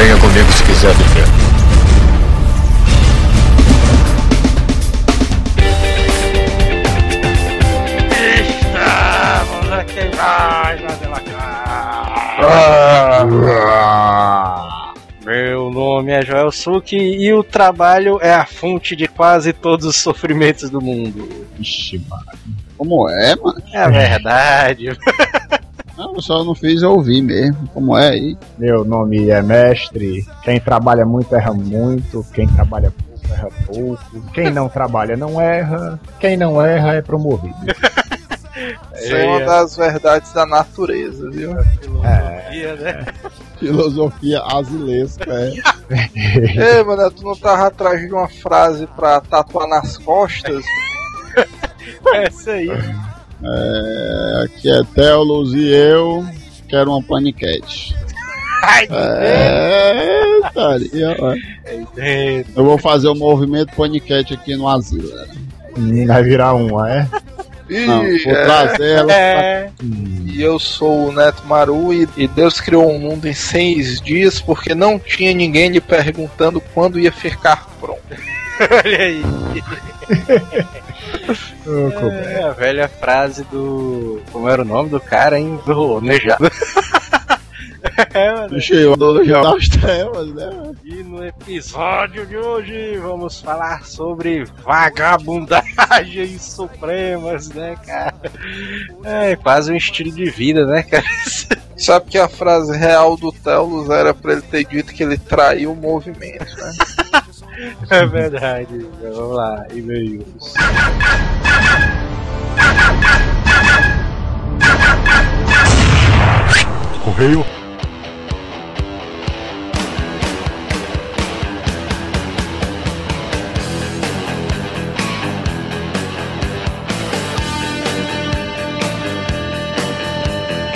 Venha comigo se quiser viver. Estamos aqui mais na Delacrar. Meu nome é Joel Suki e o trabalho é a fonte de quase todos os sofrimentos do mundo. Ixi, mano. Como é, mano? É verdade. Eu só não fiz eu ouvir mesmo. Como é aí? Meu nome é Mestre. Quem trabalha muito erra muito. Quem trabalha pouco erra pouco. Quem não trabalha não erra. Quem não erra é promovido. Isso é uma das verdades da natureza, viu? Filosofia, né? Filosofia asilesca, é. Ei, mano, tu não tava atrás de uma frase pra tatuar nas costas? Essa aí. É, Aqui é Telos e eu quero uma paniquete. Ai, É, taria, ó. Eu vou fazer o movimento paniquete aqui no asilo. Hum, Vai virar uma, é? Não, vou é. trazer ela. É, E eu sou o Neto Maru e, e Deus criou o mundo em seis dias porque não tinha ninguém lhe perguntando quando ia ficar pronto. olha aí. É a velha frase do. Como era o nome do cara, hein? Do Nejado. é, mano. Deixa eu telas, né? E no episódio de hoje vamos falar sobre vagabundagens supremas, né, cara? É quase um estilo de vida, né, cara? Sabe que a frase real do Telos era pra ele ter dito que ele traiu o movimento, né? É verdade. Vamos lá, e-mails. Correio.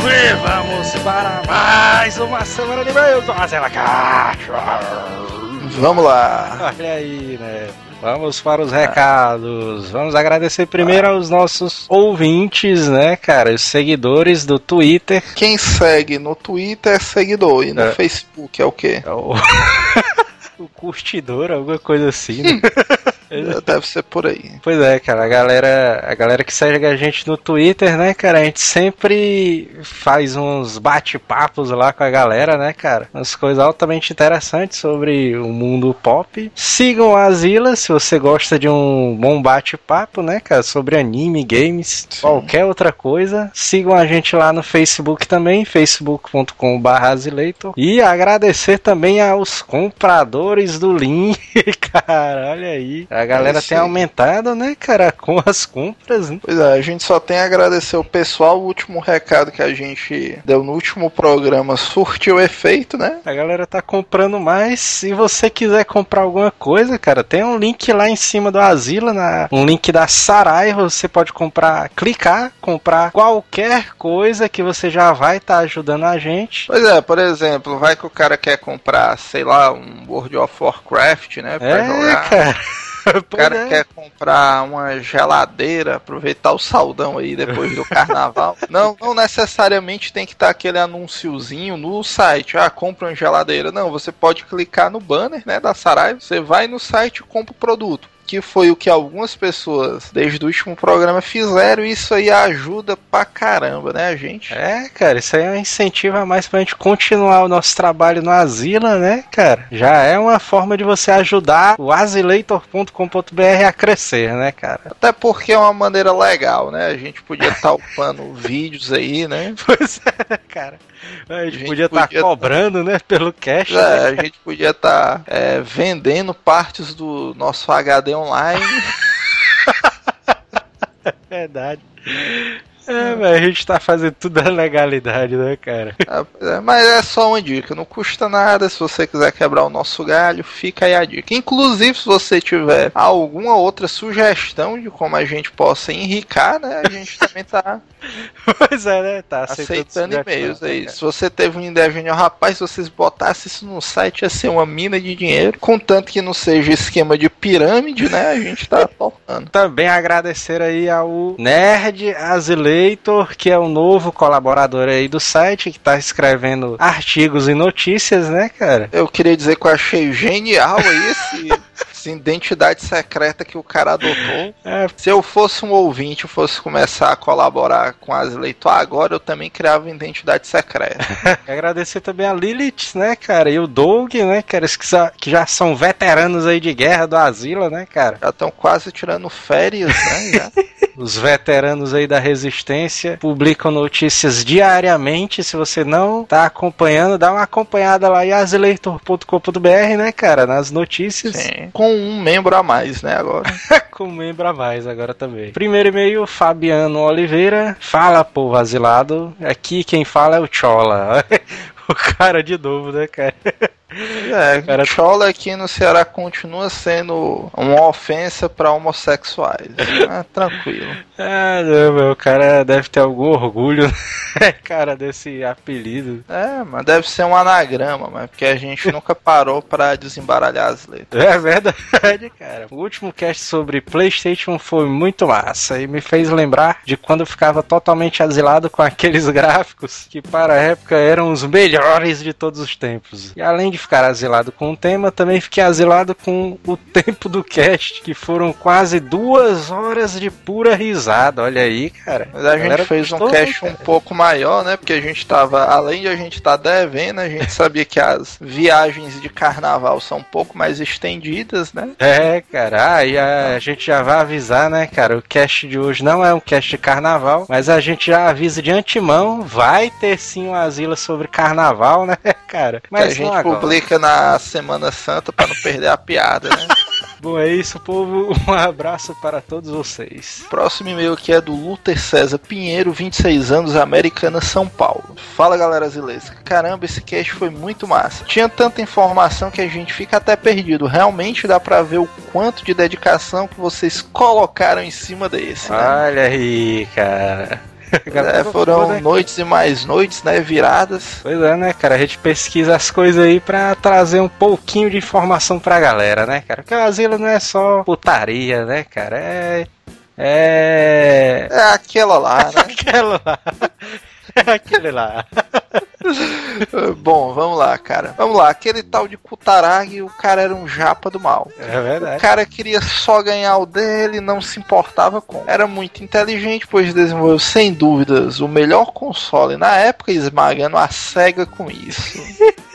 E vamos para mais uma semana de e-mails Marcela Caixa. Vamos lá. Olha aí, né? Vamos para os recados. Vamos agradecer primeiro aos nossos ouvintes, né, cara? Os seguidores do Twitter. Quem segue no Twitter é seguidor e no É. Facebook é o quê? É o... o curtidor, alguma coisa assim, né? Deve ser por aí. Pois é, cara, a galera, a galera que segue a gente no Twitter, né, cara, a gente sempre faz uns bate-papos lá com a galera, né, cara? Umas coisas altamente interessantes sobre o mundo pop. Sigam a Asila se você gosta de um bom bate-papo, né, cara, sobre anime, games, qualquer outra coisa. Sigam a gente lá no Facebook também, facebook.com/asileitor. E agradecer também aos compradores do link, cara, olha aí. A galera isso tem aumentado, né, cara, com as compras, né? Pois é, a gente só tem a agradecer o pessoal. O último recado que a gente deu no último programa surtiu efeito, né? A galera tá comprando mais. Se você quiser comprar alguma coisa, cara, tem um link lá em cima do Asila, na, um link da Sarai. Você pode comprar, clicar, comprar qualquer coisa que você já vai estar ajudando a gente. Pois é, por exemplo, vai que o cara quer comprar, sei lá, um World of Warcraft, né? Pra É, jogar. cara. O cara é. quer comprar uma geladeira, aproveitar o saldão aí depois do carnaval. não, não necessariamente tem que estar aquele anunciozinho no site. Ah, compra uma geladeira. Não, você pode clicar no banner, né, da Saraiva. Você vai no site e compra o produto. Que foi o que algumas pessoas, desde o último programa, fizeram. E isso aí ajuda pra caramba, né, a gente? É, cara, isso aí é um incentivo a mais pra gente continuar o nosso trabalho no Asila, né, cara? Já é uma forma de você ajudar o asileitor.com.br a crescer, né, cara? Até porque é uma maneira legal, né? A gente podia estar upando vídeos aí, né? Pois é, cara. A gente, gente podia estar podia- cobrando, né, pelo cash. É, né? a gente podia estar vendendo partes do nosso HD online. Verdade. É, mas a gente tá fazendo tudo na legalidade, né, cara? É, mas é só uma dica, não custa nada. Se você quiser quebrar o nosso galho, fica aí a dica. Inclusive, se você tiver alguma outra sugestão de como a gente possa enricar, né? A gente também tá Pois é, né? Tá aceitando e-mails né, aí. cara? Se você teve uma ideia genial, rapaz, se vocês botassem isso no site, ia ser uma mina de dinheiro. Contanto que não seja esquema de pirâmide, né? A gente tá tocando. Também agradecer aí ao Nerd Azileito Que é o novo colaborador aí do site, que tá escrevendo artigos e notícias, né, cara? Eu queria dizer que eu achei genial aí esse identidade secreta que o cara adotou. É. Se eu fosse um ouvinte, fosse começar a colaborar com as leitoras agora, eu também criava identidade secreta. Agradecer também a Lilith, né, cara, e o Doug, né, cara, que já são veteranos aí de guerra do Asila, né, cara. Já estão quase tirando férias, né, Os veteranos aí da resistência publicam notícias diariamente. Se você não tá acompanhando, dá uma acompanhada lá em azileitor.com.br, né, cara, nas notícias. Sim. Com um membro a mais, né, agora. com um membro a mais agora também. Primeiro e-mail, Fabiano Oliveira. Fala, povo asilado. Aqui quem fala é o Chola. o cara de novo, né, cara? É, cara... Chola aqui no Ceará continua sendo uma ofensa para homossexuais. É, tranquilo. Ah, não, meu, o cara deve ter algum orgulho, né, cara, desse apelido. É, mas deve ser um anagrama, mas porque a gente nunca parou para desembaralhar as letras. É verdade, cara. O último cast sobre PlayStation foi muito massa e me fez lembrar de quando eu ficava totalmente asilado com aqueles gráficos que para a época eram os melhores de todos os tempos. E além de ficar asilado com o tema, também fiquei asilado com o tempo do cast, que foram quase duas horas de pura risada. Olha aí, cara. Mas a, gente fez um cast cara. um pouco maior, né? Porque a gente tava, além de a gente estar tá devendo, a gente sabia que as viagens de carnaval são um pouco mais estendidas, né? É, cara. Ah, e a, a gente já vai avisar, né, cara? O cast de hoje não é um cast de carnaval, mas a gente já avisa de antemão, vai ter sim um asilo sobre carnaval, né, cara? Mas que a gente publica publica na Semana Santa para não perder a piada, né? Bom, é isso, povo. Um abraço para todos vocês. Próximo e-mail aqui é do Luther César Pinheiro, 26 anos, Americana, São Paulo. Fala galera zilesca. Caramba, esse cast foi muito massa. Tinha tanta informação que a gente fica até perdido. Realmente dá pra ver o quanto de dedicação que vocês colocaram em cima desse. Né? Olha aí, cara. É, foram né? noites e mais noites, né? Viradas. Pois é, né, cara? A gente pesquisa as coisas aí pra trazer um pouquinho de informação pra galera, né, cara? Porque o asilo não é só putaria, né, cara? É. É. É aquela lá, né? aquela lá. É aquele lá. Bom, vamos lá, cara. Vamos lá, aquele tal de Kutaragi, o cara era um japa do mal. É verdade. O cara queria só ganhar o dele, não se importava com. Era muito inteligente, pois desenvolveu sem dúvidas o melhor console na época, esmagando a SEGA com isso.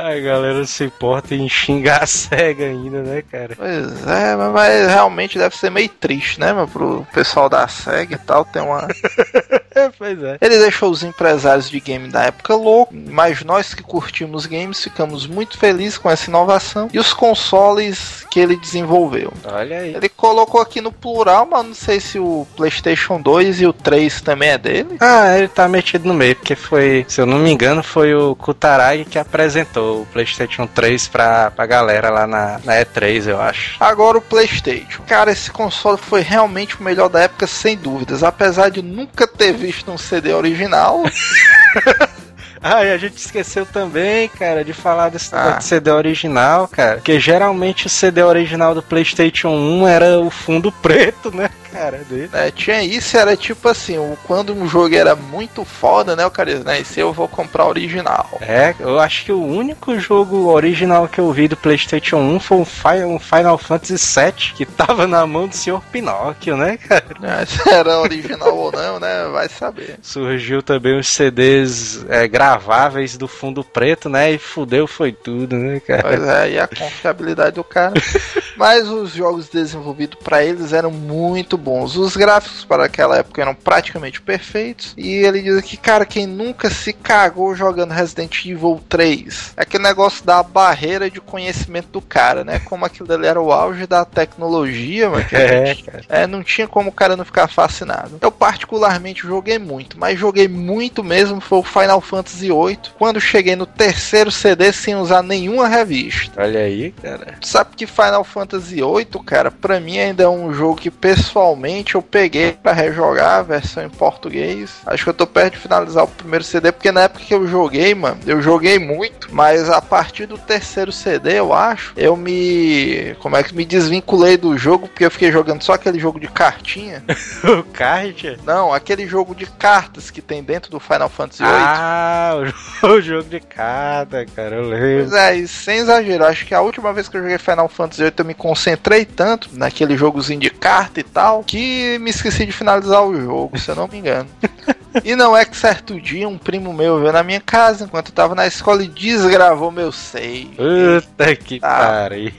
A galera se importa em xingar a SEGA ainda, né, cara? Pois é, mas, realmente deve ser meio triste, né, mas pro pessoal da SEGA e tal, tem uma. pois é. Ele deixou os empresários de game da época louco, mas nós que curtimos games ficamos muito felizes com essa inovação e os consoles que ele desenvolveu. Olha aí. Ele colocou aqui no plural, mas não sei se o PlayStation 2 e o 3 também é dele. Ah, ele tá metido no meio, porque foi, se eu não me engano, foi o Kutaragi que apresentou o PlayStation 3 pra, pra galera lá na, na E3, eu acho. Agora o PlayStation. Cara, esse console foi realmente o melhor da época, sem dúvidas. Apesar de nunca ter visto um CD original. Ah, e a gente esqueceu também, cara, de falar desse ah. CD original, cara. Porque geralmente o CD original do PlayStation 1 era o fundo preto, né? cara dele. É, tinha isso, era tipo assim, quando um jogo era muito foda, né, o cara disse, né, esse eu vou comprar original. É, eu acho que o único jogo original que eu vi do Playstation 1 foi um Final Fantasy VII, que tava na mão do senhor Pinóquio, né, cara? É, se era original ou não, né, vai saber. Surgiu também os CDs é, graváveis do fundo preto, né, e fudeu foi tudo, né, cara? Pois é, e a confiabilidade do cara. Mas os jogos desenvolvidos para eles eram muito bons. Os gráficos para aquela época eram praticamente perfeitos. E ele diz aqui, cara, quem nunca se cagou jogando Resident Evil 3? É aquele negócio da barreira de conhecimento do cara, né? Como aquilo ali era o auge da tecnologia, mas é, é, não tinha como o cara não ficar fascinado. Eu particularmente joguei muito, mas joguei muito mesmo foi o Final Fantasy VIII, quando cheguei no terceiro CD sem usar nenhuma revista. Olha aí, cara. Sabe que Final Fantasy Fantasy VIII, cara, pra mim ainda é um jogo que pessoalmente eu peguei para rejogar a versão em português. Acho que eu tô perto de finalizar o primeiro CD, porque na época que eu joguei, mano, eu joguei muito, mas a partir do terceiro CD, eu acho, eu me. Como é que me desvinculei do jogo, porque eu fiquei jogando só aquele jogo de cartinha. o kart? Não, aquele jogo de cartas que tem dentro do Final Fantasy VIII. Ah, o jogo de carta, cara, eu lembro. Pois é, e sem exagero, acho que a última vez que eu joguei Final Fantasy VIII eu me concentrei tanto naquele jogozinho de carta e tal, que me esqueci de finalizar o jogo, se eu não me engano. E não é que certo dia um primo meu veio na minha casa enquanto eu tava na escola e desgravou meu save. Puta que Tá. pariu.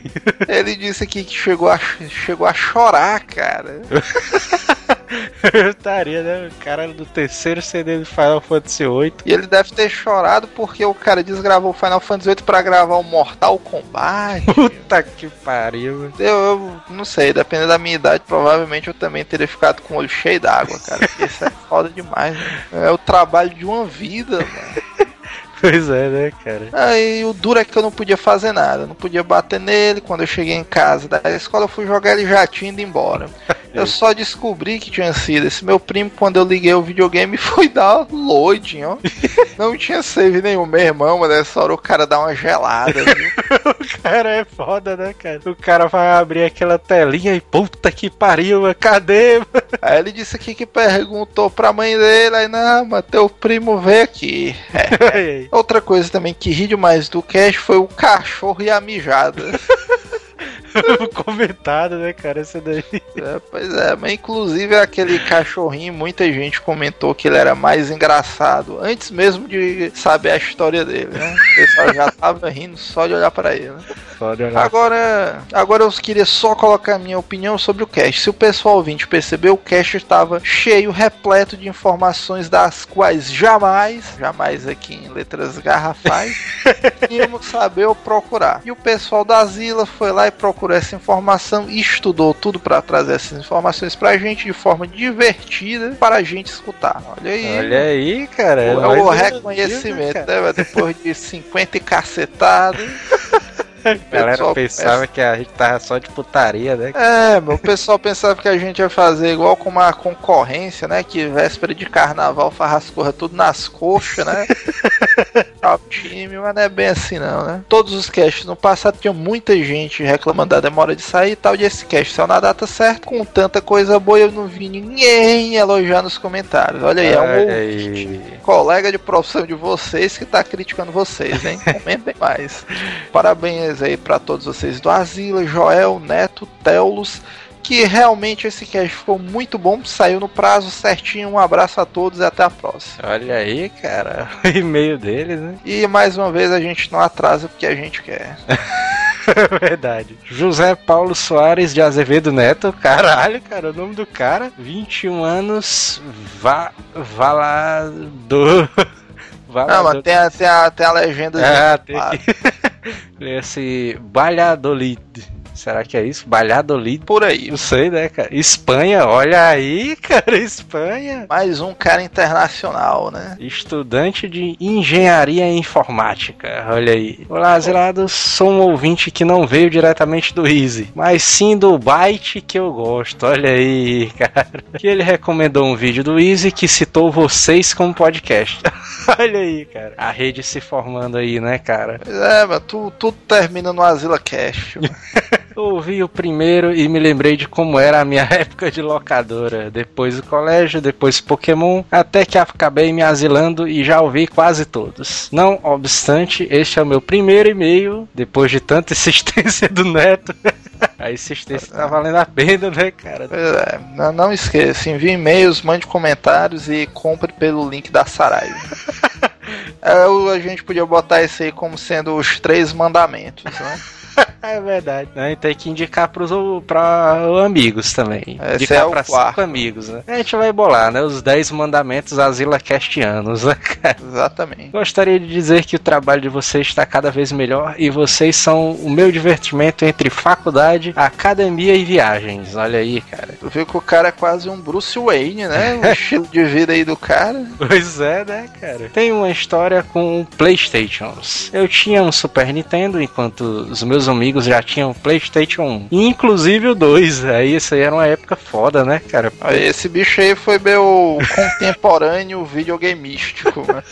Ele disse aqui que chegou a, chegou a chorar, cara. Eu estaria, né? O cara do terceiro CD do Final Fantasy VIII. E ele deve ter chorado porque o cara desgravou o Final Fantasy VIII pra gravar o Mortal Kombat. Puta que pariu. Eu, eu não sei, dependendo da minha idade, provavelmente eu também teria ficado com o olho cheio d'água, cara. Isso é foda demais, né? É o trabalho de uma vida, mano. Pois é, né, cara? Aí o duro é que eu não podia fazer nada, não podia bater nele. Quando eu cheguei em casa da escola, eu fui jogar ele já tinha ido embora. Eu só descobri que tinha sido esse meu primo quando eu liguei o videogame foi dar loading, ó. Não tinha save nenhum, meu irmão, mas nessa hora o cara dá uma gelada, viu? O cara é foda, né, cara? O cara vai abrir aquela telinha e puta que pariu, mano, cadê? mano? Aí ele disse aqui que perguntou pra mãe dele, aí não, mas teu primo veio aqui. É. Outra coisa também que ri demais do cast foi o cachorro e a mijada. Comentado, né, cara? Esse daí. É, pois é, mas inclusive aquele cachorrinho, muita gente comentou que ele era mais engraçado antes mesmo de saber a história dele, né? O pessoal já tava rindo só de olhar pra ele. Né? Só de olhar. Agora, agora eu queria só colocar a minha opinião sobre o cast. Se o pessoal ouvinte percebeu, o cast estava cheio, repleto de informações das quais jamais, jamais aqui em letras garrafais, íamos saber ou procurar. E o pessoal da Zila foi lá e procurou essa informação e estudou tudo para trazer essas informações pra gente de forma divertida para a gente escutar. Olha aí. Olha aí, cara. É o um reconhecimento, dia, né? Depois de 50 e cacetadas. A galera pensava que a gente tava só de putaria, né? É, o pessoal pensava que a gente ia fazer igual com uma concorrência, né? Que véspera de carnaval farrascorra tudo nas coxas, né? Tchau, time, mas não é bem assim não, né? Todos os casts no passado tinha muita gente reclamando da demora de sair e tal, e esse cast saiu na data certa, com tanta coisa boa eu não vi ninguém elogiar nos comentários. Olha aí, é um ouvinte, colega de profissão de vocês que tá criticando vocês, hein? Comentem mais. Parabéns aí pra todos vocês do Asila, Joel, Neto, Teulos, que realmente esse cast ficou muito bom, saiu no prazo certinho. Um abraço a todos e até a próxima. Olha aí, cara. O e-mail deles, né? E mais uma vez a gente não atrasa porque a gente quer. Verdade. José Paulo Soares de Azevedo Neto. Caralho, cara, o nome do cara. 21 anos. Va Valador. Não, mas tem a, tem a, tem a legenda. Ah, tem Esse Balhadolid. Será que é isso? Balhadolid? Por aí. Não sei, né, cara? Espanha, olha aí, cara, Espanha. Mais um cara internacional, né? Estudante de engenharia informática, olha aí. Olá, Zelados, sou um ouvinte que não veio diretamente do Easy, mas sim do Byte que eu gosto, olha aí, cara. Que ele recomendou um vídeo do Easy que citou vocês como podcast. olha aí, cara. A rede se formando aí, né, cara? Pois é, mas tu, tudo termina no Asila Cast. Ouvi o primeiro e me lembrei de como era a minha época de locadora. Depois o colégio, depois Pokémon, até que acabei me asilando e já ouvi quase todos. Não obstante, este é o meu primeiro e-mail, depois de tanta insistência do Neto. A insistência tá valendo a pena, né, cara? Pois é, não, não esqueça, envie e-mails, mande comentários e compre pelo link da Saraiva. É, a gente podia botar isso aí como sendo os três mandamentos, né? É verdade. Né? Tem que indicar pros pra amigos também. Esse indicar é o pra quarto. cinco amigos, né? A gente vai bolar, né? Os 10 mandamentos Asila Castianos, né, cara? Exatamente. Gostaria de dizer que o trabalho de vocês está cada vez melhor e vocês são o meu divertimento entre faculdade, academia e viagens. Olha aí, cara. Tu viu que o cara é quase um Bruce Wayne, né? O estilo de vida aí do cara. Pois é, né, cara? Tem uma história com Playstations. Eu tinha um Super Nintendo enquanto os meus amigos amigos já tinham PlayStation 1. Inclusive o 2. Aí isso aí era uma época foda, né, cara? Esse bicho aí foi meu contemporâneo videogameístico, né?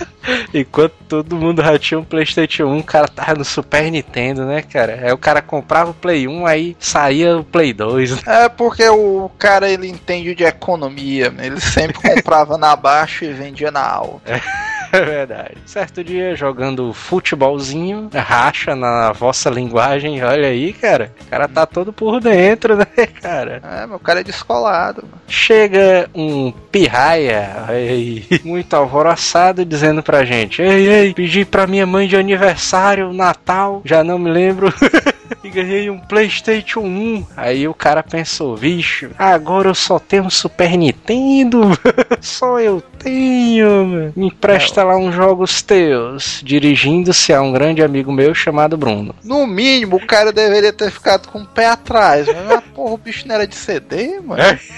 Enquanto todo mundo já tinha um PlayStation 1, o cara tava no Super Nintendo, né, cara? Aí o cara comprava o Play 1, aí saía o Play 2. É porque o cara ele entende de economia, né? ele sempre comprava na baixa e vendia na alta. É verdade. Certo dia, jogando futebolzinho, racha na vossa linguagem, olha aí, cara. O cara tá todo por dentro, né, cara? É, meu cara é descolado. Mano. Chega um pirraia aí, muito alvoroçado, dizendo pra gente: Ei, ei, pedi pra minha mãe de aniversário, Natal, já não me lembro. E ganhei um PlayStation 1. Aí o cara pensou: vixe, agora eu só tenho um Super Nintendo. só eu tenho. Me empresta lá uns jogos teus. Dirigindo-se a um grande amigo meu chamado Bruno. No mínimo, o cara deveria ter ficado com o pé atrás. Mas, porra, o bicho não era de CD, mano. É.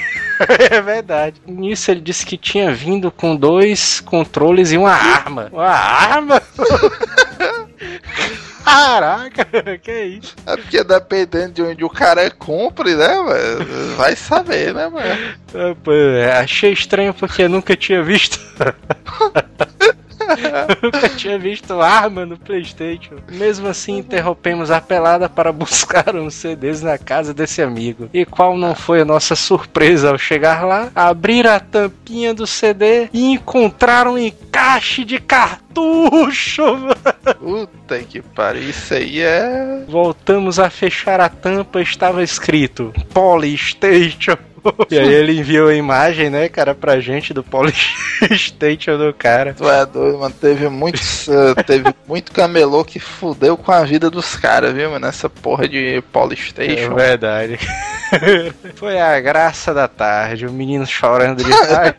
É verdade. Nisso ele disse que tinha vindo com dois controles e uma arma. Uma arma? Caraca, que isso? É porque dependendo de onde o cara compre, né, mano? Vai saber, né, mano? É, pô, achei estranho porque nunca tinha visto. Nunca tinha visto arma no Playstation. Mesmo assim, interrompemos a pelada para buscar uns CDs na casa desse amigo. E qual não foi a nossa surpresa ao chegar lá? Abrir a tampinha do CD e encontrar um encaixe de cartucho! Puta que pariu, isso aí é. Voltamos a fechar a tampa, estava escrito Polystation. E aí ele enviou a imagem, né, cara, pra gente do Polystation do cara. Tu é doido, mano. Teve muitos. teve muito camelô que fudeu com a vida dos caras, viu, mano? Nessa porra de Polystation. É verdade. Foi a graça da tarde, o menino chorando de raiva.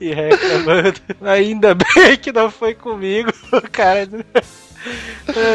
e reclamando. Ainda bem que não foi comigo, cara.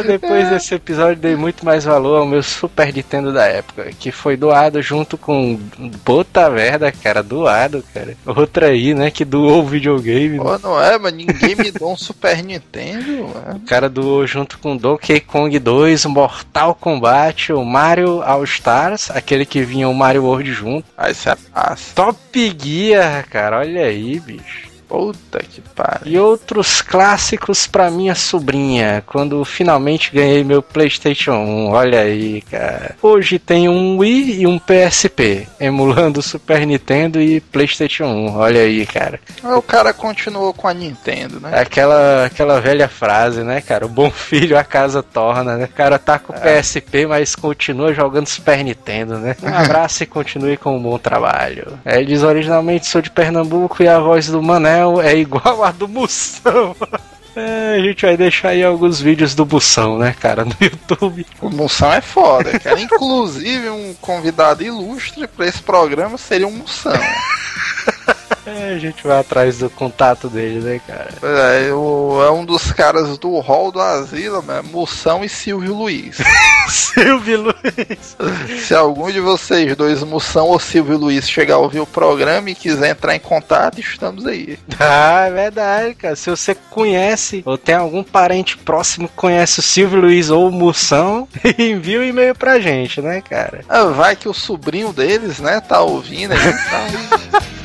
Depois desse episódio, dei muito mais valor ao meu Super Nintendo da época, que foi doado junto com Bota Verda, cara, doado, cara. Outra aí, né, que doou o videogame. Pô, não é, mas ninguém me deu um Super Nintendo, mano. O cara doou junto com Donkey Kong 2, Mortal Kombat, o Mario All Stars, aquele que vinha o Mario World junto. Aí isso é massa. Top Gear, cara, olha aí, bicho. Puta que pariu. E outros clássicos pra minha sobrinha, quando finalmente ganhei meu PlayStation 1. Olha aí, cara. Hoje tem um Wii e um PSP, emulando Super Nintendo e PlayStation 1. Olha aí, cara. O cara continuou com a Nintendo, né? Aquela, aquela velha frase, né, cara? O bom filho a casa torna, né? O cara tá com o é. PSP, mas continua jogando Super Nintendo, né? Um abraço e continue com um bom trabalho. É, ele diz originalmente sou de Pernambuco e a voz do Mané é igual a do Moção. É, a gente vai deixar aí alguns vídeos do Bução, né, cara, no YouTube. O Bução é foda, cara. Inclusive, um convidado ilustre para esse programa seria um Moção. É, a gente vai atrás do contato dele, né, cara? É, o, é um dos caras do hall do asilo, né? Moção e Silvio Luiz. Silvio Luiz. Se algum de vocês dois, Moção ou Silvio Luiz, chegar a ouvir o programa e quiser entrar em contato, estamos aí. Ah, é verdade, cara. Se você conhece ou tem algum parente próximo que conhece o Silvio Luiz ou o Moção, envia um e-mail pra gente, né, cara? Ah, vai que o sobrinho deles, né, tá ouvindo, a gente tá...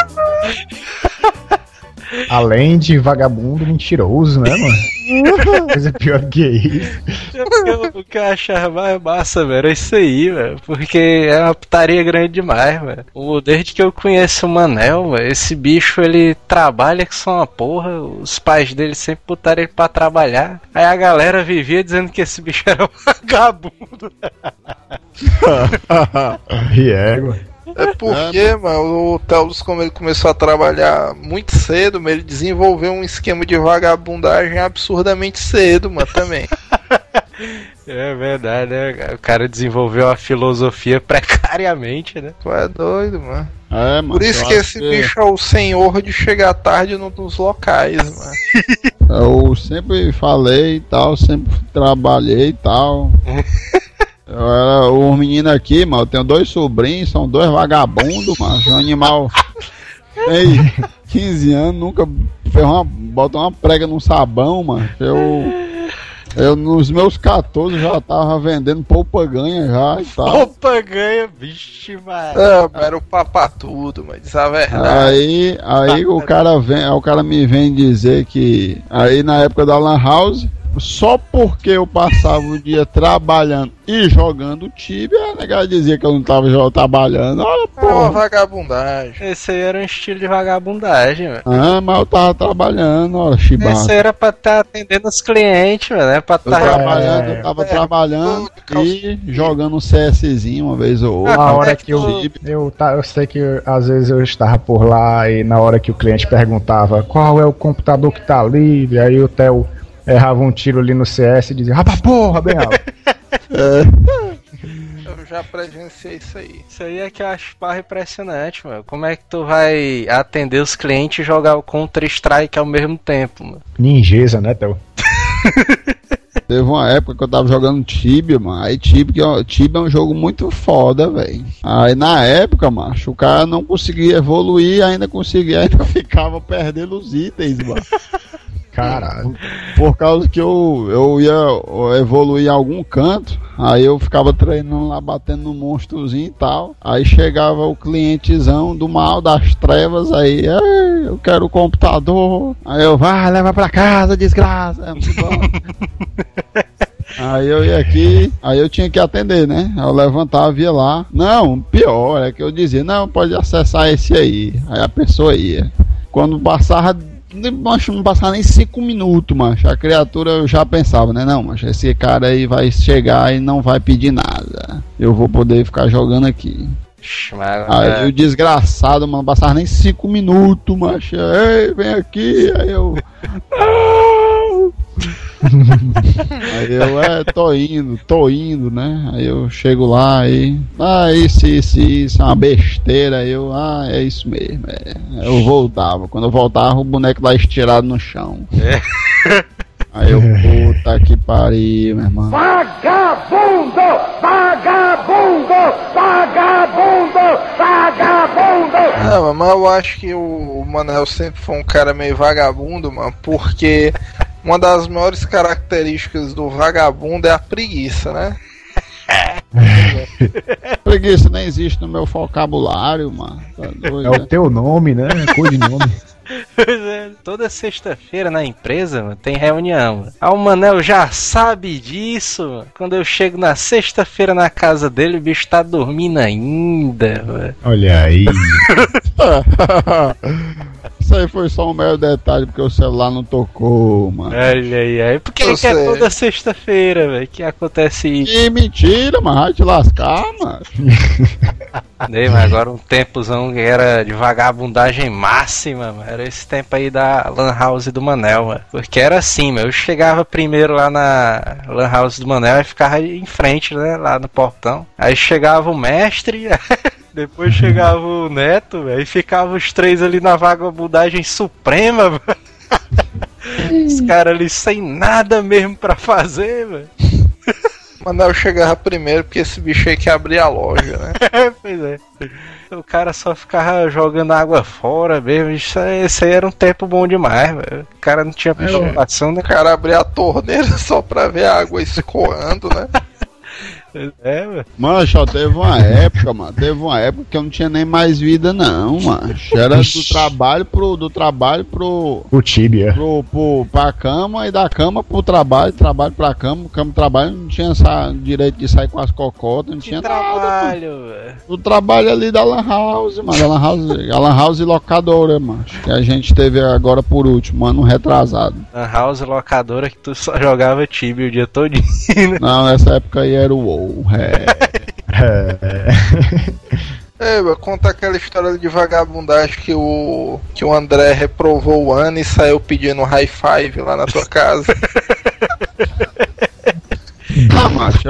Além de vagabundo mentiroso, né, mano? Coisa pior que isso. O que eu achava mais massa, velho, é isso aí, velho. Porque é uma putaria grande demais, velho. Desde que eu conheço o Manel, véio, esse bicho ele trabalha que só uma porra. Os pais dele sempre botaram ele pra trabalhar. Aí a galera vivia dizendo que esse bicho era um vagabundo. e égua. É porque, é, mano, o Telos, como ele começou a trabalhar muito cedo, ele desenvolveu um esquema de vagabundagem absurdamente cedo, mano, também. É verdade, né? O cara desenvolveu a filosofia precariamente, né? Tu é doido, mano. É, mano. Por isso eu que esse bicho é o senhor de chegar tarde no- nos locais, mano. Eu sempre falei e tal, sempre trabalhei e tal. Eu era o menino aqui, mano. Eu tenho dois sobrinhos, são dois vagabundos, mano. Um animal. Ei, 15 anos, nunca fez uma. botou uma prega num sabão, mano. Eu. Eu, nos meus 14, já tava vendendo poupa-ganha já e tal. Opa, ganha, vixe, mano. Mas era o papatudo, mas diz a verdade. Aí, aí o cara vem, aí o cara me vem dizer que aí na época da Lan House, só porque eu passava o dia trabalhando e jogando Tibia, a negada dizia que eu não tava trabalhando. Olha, É uma vagabundagem. Esse aí era um estilo de vagabundagem, mano. Ah, mas eu tava trabalhando, olha, chibata. Esse aí era pra estar atendendo os clientes, mano. É pra Eu estar. trabalhando, É, eu tava é, trabalhando calça- e jogando um CSzinho uma vez ou outra. Na como hora é que eu, eu, tá, eu sei que às vezes eu estava por lá e na hora que o cliente perguntava qual é o computador que tá livre, aí o Theo errava um tiro ali no CS e dizia, rapaz, porra, bem alto. Eu já presenciei isso aí. Isso aí é que eu acho barra impressionante, mano. Como é que tu vai atender os clientes e jogar o Counter-Strike ao mesmo tempo, mano? Ninjeza, né, Theo? Teve uma época que eu tava jogando Tibia, mano. Aí Tibia, Tibia é um jogo muito foda, velho. Aí na época, macho, o cara não conseguia evoluir, ainda conseguia, ainda ficava perdendo os itens, mano. Caralho. Por causa que eu, eu ia evoluir em algum canto, aí eu ficava treinando lá, batendo no monstrozinho e tal. Aí chegava o clientezão do mal das trevas, aí, "Ei, eu quero o computador. Aí eu, vai, leva pra casa, desgraça. É muito bom. Aí eu ia aqui, aí eu tinha que atender, né? Eu levantava, via lá. Não, pior é que eu dizia, não, pode acessar esse aí. Aí a pessoa ia. Quando passava, não passava nem cinco minutos, mancho. A criatura eu já pensava, né? Não, mancho, esse cara aí vai chegar e não vai pedir nada. Eu vou poder ficar jogando aqui. Mas, Aí o desgraçado, mano, passava nem cinco minutos, macho. Ei, vem aqui. Aí eu. Aí eu, é, tô indo, tô indo, né? Aí eu chego lá e. Ah, isso, isso, isso, é uma besteira. Aí eu, ah, é isso mesmo. É. Eu voltava. Quando eu voltava, o boneco lá estirado no chão. Aí eu, puta que pariu, meu irmão. Vagabundo! Vagabundo! Vagabundo! Vagabundo! Não, mas eu acho que o, o Manel sempre foi um cara meio vagabundo, mano, porque uma das maiores características do vagabundo é a preguiça, né? Preguiça nem existe no meu vocabulário, mano. Tá doido, É o né? teu nome, né? Codinome. Pois é, toda sexta-feira na empresa, mano, tem reunião. Mano. Ah, o Manel já sabe disso, mano. Quando eu chego na sexta-feira na casa dele, o bicho tá dormindo ainda, mano. Olha aí. Isso aí foi só um mero detalhe porque o celular não tocou, mano. Olha aí, aí. Por que, Eu que é toda sexta-feira, velho, que acontece isso? Que mentira, mano. Vai te lascar, mano. Né, mas agora um tempozão que era de vagabundagem máxima, mano. Era esse tempo aí da Lan House do Manel, mano. Porque era assim, mano. Eu chegava primeiro lá na Lan House do Manel e ficava em frente, né? Lá no portão. Aí chegava o mestre. Depois chegava o Neto, velho, e ficava os três ali na vagabundagem suprema, mano. Os caras ali sem nada mesmo pra fazer, velho. O Manel chegava primeiro porque esse bicho aí que abria a loja, né? pois é. O cara só ficava jogando água fora mesmo. Isso aí, esse aí era um tempo bom demais, velho. O cara não tinha preocupação, né? O cara abria a torneira só pra ver a água escoando, né? É, velho. Mano, só teve uma época, mano. Teve uma época que eu não tinha nem mais vida, não, mano. Era do trabalho pro. Do trabalho pro. O Tibia. Pro, pro, pra cama e da cama pro trabalho, trabalho pra cama, cama trabalho, não tinha essa, direito de sair com as cocotas, não Que tinha nada. mano. trabalho, velho. O trabalho ali da Lan House, mano. Lan House, a Lan House locadora, mano. Que a gente teve agora por último, ano retrasado. Na house locadora que tu só jogava Tibia o dia todinho. né? Não, nessa época aí era o WoW. É. É. Meu, conta aquela história de vagabundagem que o, que o André reprovou o ano e saiu pedindo high five lá na tua casa.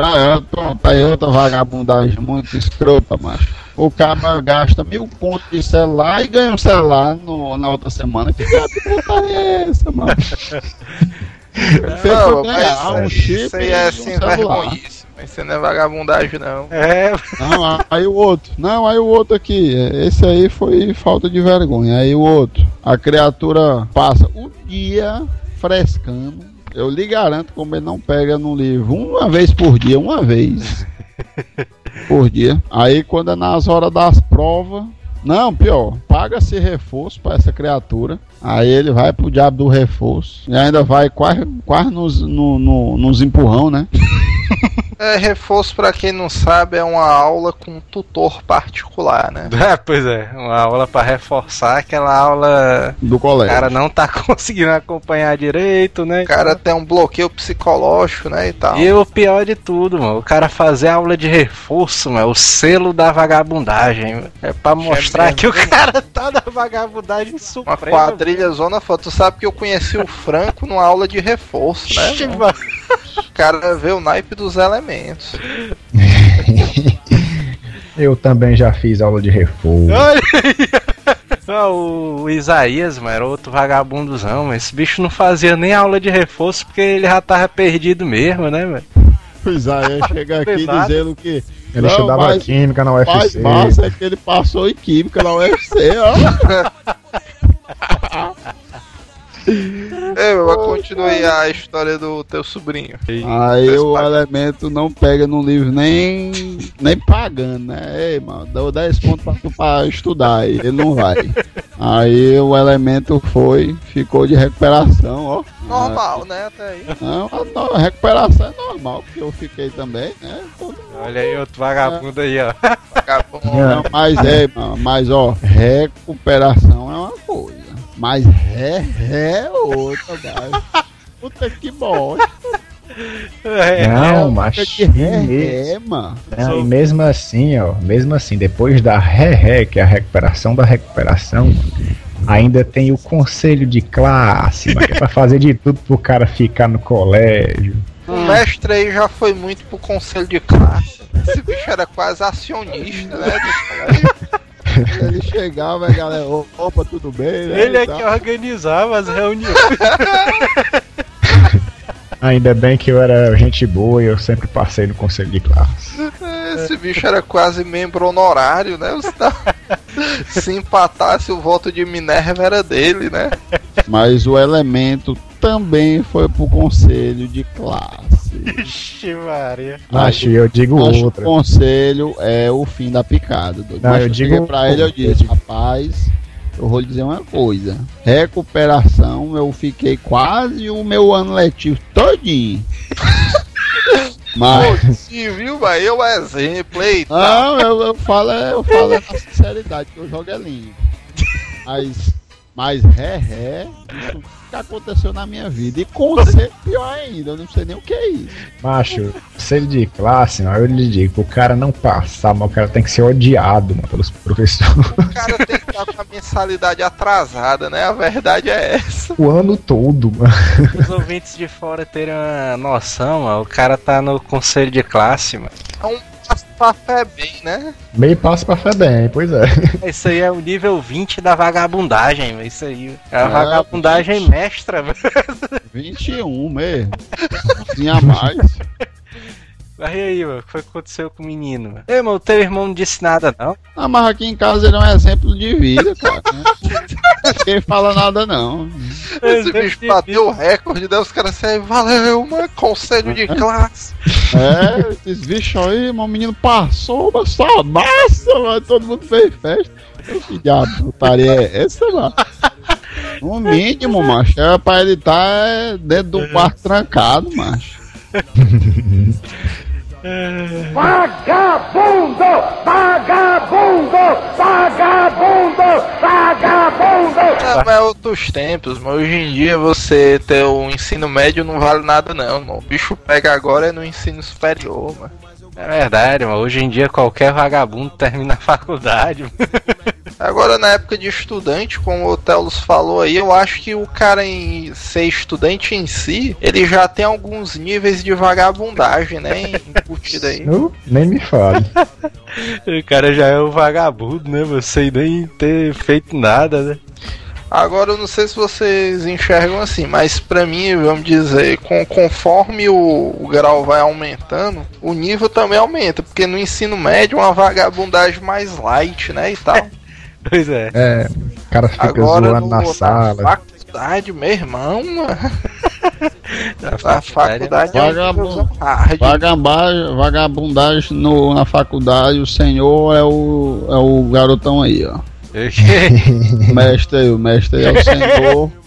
Ah, pronto, aí outra vagabundagem muito escrota, macho. O cara gasta mil pontos de celular e ganha um celular no, na outra semana. Que cara de putaria é essa, mano? Fez Não, eu ganhar mas um chip isso aí é um sem celular. vergonhice. Mas isso não é vagabundagem, não. É, Não, aí o outro. Não, aí o outro aqui. Esse aí foi falta de vergonha. Aí o outro. A criatura passa o dia frescando. Eu lhe garanto como ele não pega no livro uma vez por dia, uma vez por dia. Aí quando é nas horas das provas. Não, pior, paga-se reforço pra essa criatura. Aí ele vai pro diabo do reforço. E ainda vai quase, quase nos, no, no- nos empurrão, né? É, reforço, pra quem não sabe, é uma aula com um tutor particular, né? É, pois é, uma aula pra reforçar aquela aula. Do O colégio. cara não tá conseguindo acompanhar direito, né? O cara tem um bloqueio psicológico, né, e tal. E o pior de tudo, mano, o cara fazer aula de reforço, mano, o selo da vagabundagem, mano. É pra mostrar mesmo. que o cara tá na vagabundagem Uma suprema. quadrilha zona foda. Tu sabe que eu conheci o Franco numa aula de reforço, né? Mano? O cara vê o naipe dos elementos. Eu também já fiz aula de reforço. Olha aí. Ah, o Isaías, mano, era outro vagabundozão, mas esse bicho não fazia nem aula de reforço porque ele já tava perdido mesmo, né, velho? Pois aí, chega aqui Nada. dizendo que. Ele Não, estudava mas- química na UFC. massa é que ele passou em química na UFC, ó. É, mas continue a história do teu sobrinho. Aí o elemento não pega no livro nem, nem pagando, né? Ei, mano, deu 10 pontos pra, tu pra estudar aí, ele não vai. Aí o elemento foi, ficou de recuperação, ó. Normal, né? Até aí. Não, a recuperação é normal, porque eu fiquei também, né? Todo Olha aí outro vagabundo aí, ó. Vagabundo. Não, mas é, mano, mas ó, recuperação é uma coisa. Mas ré, ré é outra, cara. Puta que bosta. É, Não, Puta mas que ré, ré, mano. Não, e mesmo assim, ó, mesmo assim, depois da ré-ré, que é a recuperação da recuperação, ainda tem o conselho de classe, mas que é pra fazer de tudo pro cara ficar no colégio. O mestre aí já foi muito pro conselho de classe. Esse bicho era quase acionista, né? Ele chegava, a galera, "Ô, opa, tudo bem? né, Ele é tal. que organizava as reuniões. Ainda bem que eu era gente boa e eu sempre passei no conselho de classe. Esse bicho era quase membro honorário, né? Os- Se empatasse, o voto de Minerva era dele, né? Mas o elemento também foi pro conselho de classe. Ixi, Maria. Acho eu digo Acho que o outra. conselho é o fim da picada. doido. Não, Mas eu eu digo pra ele, eu disse, rapaz, eu vou lhe dizer uma coisa. Recuperação, eu fiquei quase o meu ano letivo todinho. Mas. Pô, sim, viu? Mas eu exemplo, eita. Não, eu, eu falo, eu falo na sinceridade, que o jogo é lindo. Mas, mas ré, ré, isso nunca aconteceu na minha vida. E conselho pior ainda, eu não sei nem o que é isso. Macho, conselho de classe, não, eu lhe digo, o cara não passar, mas o cara tem que ser odiado, mano, pelos professores. O cara tem que estar com a mensalidade atrasada, né? A verdade é essa. o ano todo, mano. Os ouvintes de fora terem uma noção, mano, o cara tá no conselho de classe, mano. É um pra fé bem, né? Meio passo pra Febem, pois é. Isso aí é o nível 20 da vagabundagem, mano. Isso aí. É a É, vagabundagem mestra, mano. 21 mesmo. Tinha mais. Mas e aí, mano? O que foi que aconteceu com o menino, mano? Ei, mano, o teu irmão não disse nada, não. Ah, mas aqui em casa ele é um exemplo de vida, cara. Ninguém fala nada, não. Esse bicho bateu o recorde, né? Os caras saem, valeu, mano, conselho de classe. É, esses bichos aí, mas o menino passou, mas só massa, mano. Todo mundo fez festa. Que diabo, putaria é essa, mano? No mínimo, macho, é pra ele estar dentro do quarto trancado, macho. Vagabundo! Vagabundo! Vagabundo! Vagabundo! É, mas é outros tempos, mas hoje em dia você ter o ensino médio não vale nada não, mano. O bicho pega agora é no ensino superior, mano. É verdade, mano. Hoje em dia qualquer vagabundo termina a faculdade. Agora, na época de estudante, como o Telos falou aí, eu acho que o cara em ser estudante em si, ele já tem alguns níveis de vagabundagem, né? Embutido aí. Eu, nem me fale. O cara já é um vagabundo, né? Você nem ter feito nada, né? Agora eu não sei se vocês enxergam assim, mas pra mim, vamos dizer, com, conforme o, o grau vai aumentando, o nível também aumenta, porque no ensino médio é uma vagabundagem mais light, né, e tal. Pois é. É, o cara fica Agora zoando no, na sala. faculdade, meu irmão, mano. Na Na faculdade é hard. Vagabundagem, vagabundagem no, na faculdade, o senhor é o, é o garotão aí, ó. O mestre aí, o mestre aí é o senhor.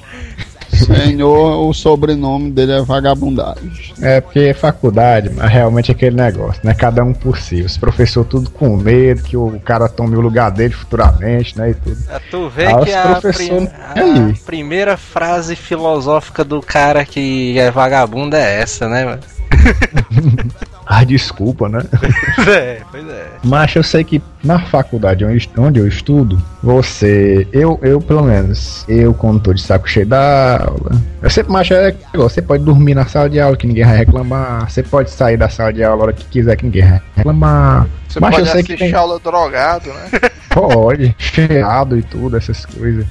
senhor, o sobrenome dele é vagabundagem. É porque é faculdade, mas realmente é aquele negócio, né? Cada um por si. Os professores tudo com medo que o cara tome o lugar dele futuramente, né? E tudo. É, Tu vê Ah, que a, prim- aí. a primeira frase filosófica do cara que é vagabundo é essa, né, mano? Ah, desculpa, né? É, pois é. Mas eu sei que na faculdade onde eu estudo, você, eu, eu pelo menos, eu quando tô de saco cheio da aula, eu sempre, mas é você pode dormir na sala de aula que ninguém vai reclamar, você pode sair da sala de aula a hora que quiser que ninguém vai reclamar. Você mas pode eu sei que assistir tem, aula drogado, né? pode, cheirado e tudo, essas coisas.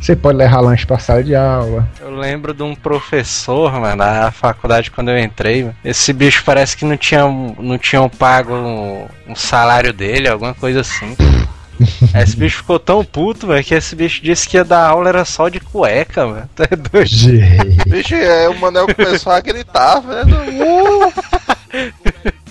Você pode levar lanche pra sala de aula. Eu lembro de um professor, mano, na faculdade quando eu entrei. mano. Esse bicho parece que não tinham, não tinham pago um, um salário dele, alguma coisa assim. Esse bicho ficou tão puto, velho, que esse bicho disse que ia dar aula era só de cueca, mano. Tá doido? Vixe, aí o Manel começou a gritar, velho. Uh!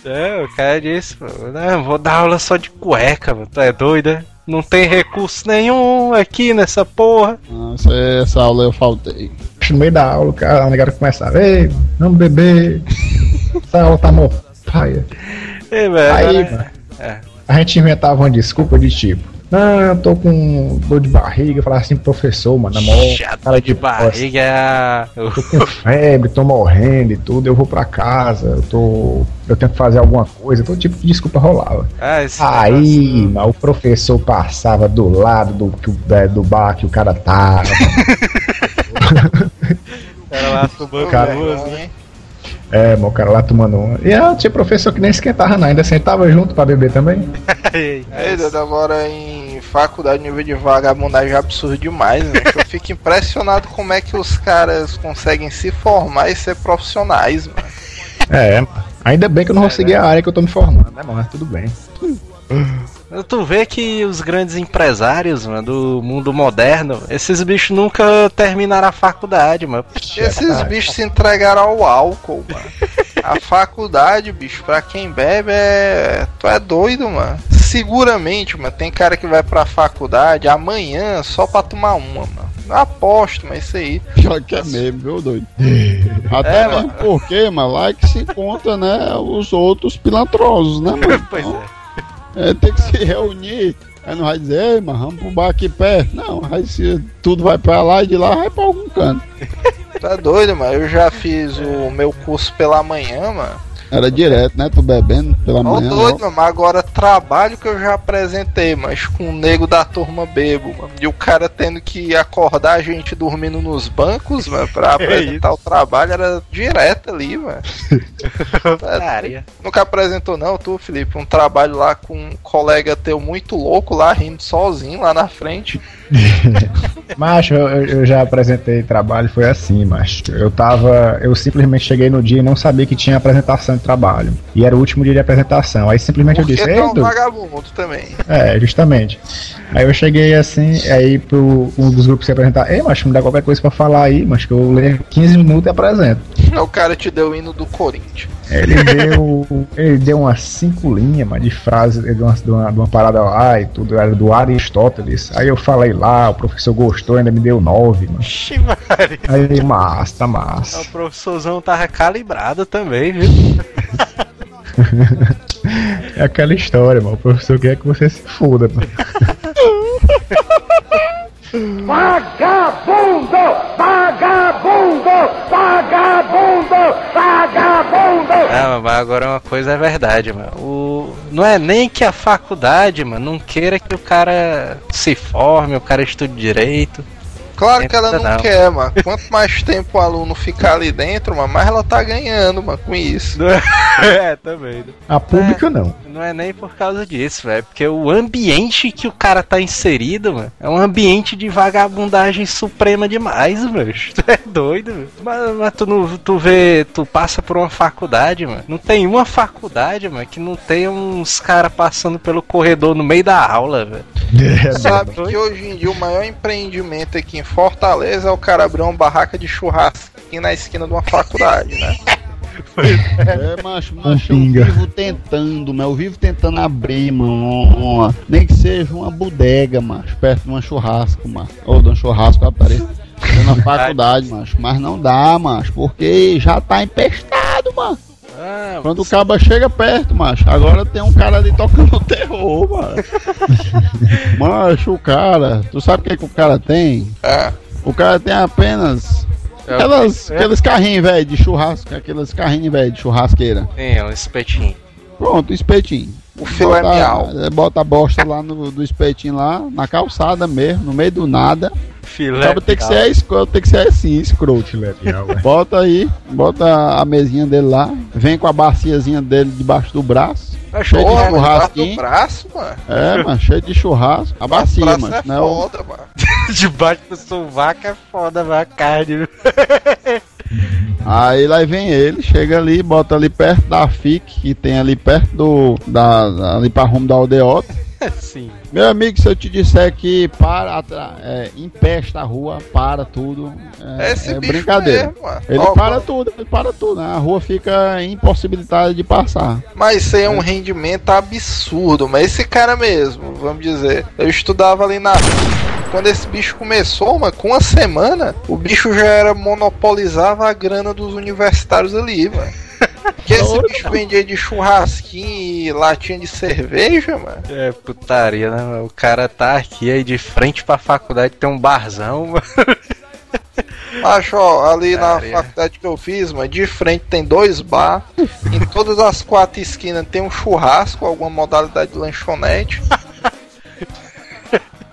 É, o cara disse, não, vou dar aula só de cueca, mano. Tu é doido, né? Não tem recurso nenhum aqui nessa porra. Ah, essa, aula eu faltei. No meio da aula, o cara, o negócio começava, ei, vamos beber. Essa aula tá mó paia. É, velho. Aí, mano, a gente inventava uma desculpa de tipo, não, eu tô com dor de barriga, falar assim pro professor, mano, mó Chato cara de barriga é. Tô com febre, tô morrendo e tudo, eu vou pra casa, eu tô. Eu tenho que fazer alguma coisa, todo tipo de desculpa rolava. Ah, esse Aí, negócio- mano, o professor passava do lado do, é, do bar que o cara tava. Era lá tomando Cara, duas, né? É, o cara lá tomando uma. E tinha professor que nem esquentava, não, ainda sentava junto pra beber também. Aí, Ei, Dedo, agora em faculdade, nível de vagabundagem é absurdo demais, né? Eu fico impressionado como é que os caras conseguem se formar e ser profissionais, mano. É, ainda bem que eu não vou seguir a área que eu tô me formando, né, mano? Mas tudo bem. Tu vê que os grandes empresários, mano, do mundo moderno, esses bichos nunca terminaram a faculdade, mano. Esses bichos se entregaram ao álcool, mano. A faculdade, bicho, pra quem bebe é. Tu é doido, mano. Seguramente, mano, tem cara que vai pra faculdade amanhã só pra tomar uma, mano. Eu aposto, mas isso aí. Já que é mesmo, viu, doido? Até É, mesmo mano. porque, mano, lá é que se conta, né, os outros pilantrosos, né, mano? Pois Então, é. É, tem que se reunir. Aí não vai dizer, ei, mano, vamos pro bar aqui perto. Não, aí se tudo vai pra lá e de lá vai pra algum canto. É doido, mano. Eu já fiz o meu curso pela manhã, mano. Era direto, né? Tu bebendo pela Ó, manhã. doido, mano. Mas agora trabalho que eu já apresentei, mas com o nego da turma bebo, mano. E o cara tendo que acordar a gente dormindo nos bancos, mano, pra apresentar o trabalho, era direto ali, mano. É, Nunca apresentou não, tu, Felipe, um trabalho lá com um colega teu muito louco lá, rindo sozinho lá na frente. Macho, eu, eu já apresentei trabalho, foi assim, macho. Eu tava. Eu simplesmente cheguei no dia e não sabia que tinha apresentação de trabalho. E era o último dia de apresentação. Aí simplesmente eu Porque disse, tu é um Du-" vagabundo também. É, justamente. Aí eu cheguei assim, aí pro um dos grupos se apresentar, ei, macho, me dá qualquer coisa pra falar aí, mas que eu leio 15 minutos e apresento. O cara te deu o hino do Corinthians. Ele deu. ele deu umas cinco linhas, mas de frase, de uma, de, uma, de uma parada lá e tudo, era do Aristóteles. Aí eu falei lá, o professor gostou, ainda me deu nove, mano. Aí, massa, massa. O professorzão tava calibrado também, viu? É aquela história, mano. O professor quer que você se foda, mano. Vagabundo! Vagabundo! vagabundo, vagabundo. Ah, mas agora uma coisa é verdade, mano. O... Não é nem que a faculdade, mano, não queira que o cara se forme, o cara estude direito. Claro que ela não, Não. quer, mano. Quanto mais tempo o aluno ficar ali dentro, mano, mais ela tá ganhando, mano, com isso. é, também. A pública não. Não é nem por causa disso, velho. Porque o ambiente que o cara tá inserido, mano, é um ambiente de vagabundagem suprema demais, mano. Tu é doido, mano. Mas, mas tu, não, tu vê, tu passa por uma faculdade, mano. Não tem uma faculdade, mano, que não tenha uns caras passando pelo corredor no meio da aula, velho. Sabe que hoje em dia o maior empreendimento aqui em Fortaleza é o cara abrir uma barraca de churrasco aqui na esquina de uma faculdade, né? É, macho, macho, eu vivo tentando, mas eu vivo tentando abrir, mano, uma- uma- nem que seja uma bodega, macho, perto de uma churrasco, macho, ou de um churrasco aparece na faculdade, macho, mas não dá, macho, porque já tá empestado, mano. Ah, Quando o caba chega perto, macho, agora tem um cara ali tocando terror, mano. macho, o cara, tu sabe o que, que o cara tem? É. O cara tem apenas é aquelas, é, aqueles carrinhos, velho, de churrasco, aqueles carrinhos, velho, de churrasqueira. Tem, um espetinho. Pronto, espetinho. O filé Bota- miau. é, Bota a bosta lá no, do espetinho lá, na calçada mesmo, no meio do nada. Filé. Acaba tem que ser escroto, tem que ser assim, escroto. Filé miau, velho. Bota aí, bota a mesinha dele lá, vem com a baciazinha dele debaixo do braço. Cheio de Porra, mano, debaixo do churrasquinho. braço, mano. É, mano, cheio de churrasco. A bacia, braço mano. é Não é o- foda, mano. Debaixo do sovaco é foda, vai a carne. Aí lá vem ele, chega ali, bota ali perto da FIC, que tem ali perto do. Da, ali pra rumo da aldeota. Sim. Meu amigo, se eu te disser que para, atra- é, empesta a rua, para tudo, é, Esse é bicho brincadeira. mesmo, mano. Ele Ó, para tudo, ele para tudo, né? A rua fica impossibilitada de passar. Mas isso aí é um rendimento absurdo. Mas esse cara mesmo, vamos dizer. Eu estudava ali na. Quando esse bicho começou, mano, com uma semana, o bicho já era monopolizava a grana dos universitários ali, mano. Que esse bicho vendia de churrasquinho e latinha de cerveja, mano. É putaria, né? O cara tá aqui aí de frente pra faculdade, tem um barzão, mano. Acho, ó, ali na faculdade que eu fiz, mano, de frente tem dois bar. em todas as quatro esquinas tem um churrasco, alguma modalidade de lanchonete.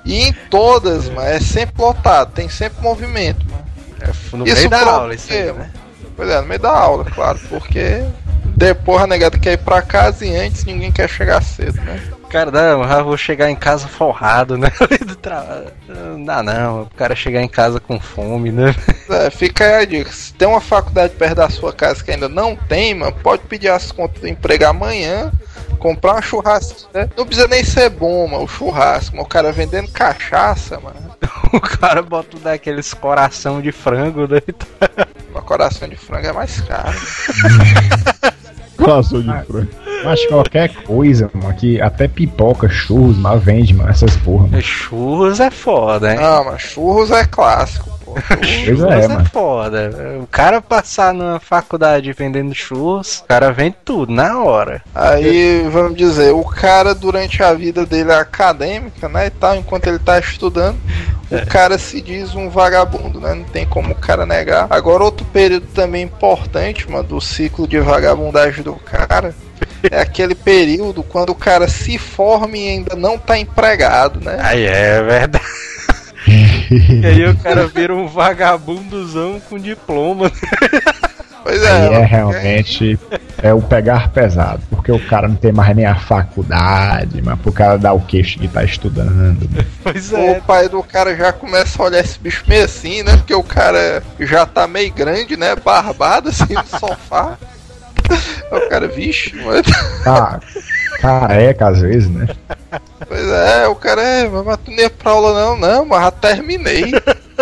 E em todas, mano, é sempre lotado, tem sempre movimento, mano. É no Isso meio da aula, isso aí, né? Pois é, no meio da aula, claro, porque depois a negada quer ir pra casa e antes ninguém quer chegar cedo, né? Cara, não, eu já vou chegar em casa forrado, né? Não dá não, o cara chegar em casa com fome, né? É, fica aí a dica. Se tem uma faculdade perto da sua casa que ainda não tem, mano, pode pedir as contas do emprego amanhã, comprar uma churrasco. Né? Não precisa nem ser bom, mano, o churrasco, mas o cara vendendo cachaça, mano. O cara bota daqueles coração de frango, né? Uma coração de frango é mais caro. Coração de frango. Que qualquer coisa, mano, que até pipoca, churros, mas vende, mano, essas porra, mano. Churros é foda, hein? Não, mas churros é clássico, pô. Churros- Pois Churros é, é, mano. foda. O cara passar numa faculdade vendendo churros, o cara vende tudo na hora. Aí, vamos dizer, o cara durante a vida dele acadêmica, né, e tal, enquanto ele tá estudando, o cara se diz um vagabundo, né? Não tem como o cara negar. Agora, outro período também importante, mano, do ciclo de vagabundagem do cara, é aquele período quando o cara se forma e ainda não tá empregado, né? Aí é verdade. e aí o cara vira um vagabundozão com diploma. Pois Aí é, é realmente é o pegar pesado, porque o cara não tem mais nem a faculdade, mas pro cara dar o queixo de estar estudando. Pois O é. pai do cara já começa a olhar esse bicho meio assim, né? Porque o cara já tá meio grande, né? Barbado assim no sofá. Aí o cara, vixe, mano. Tá careca às vezes, né? Pois é, o cara é, mas tu não ia pra aula não, não, mas já terminei.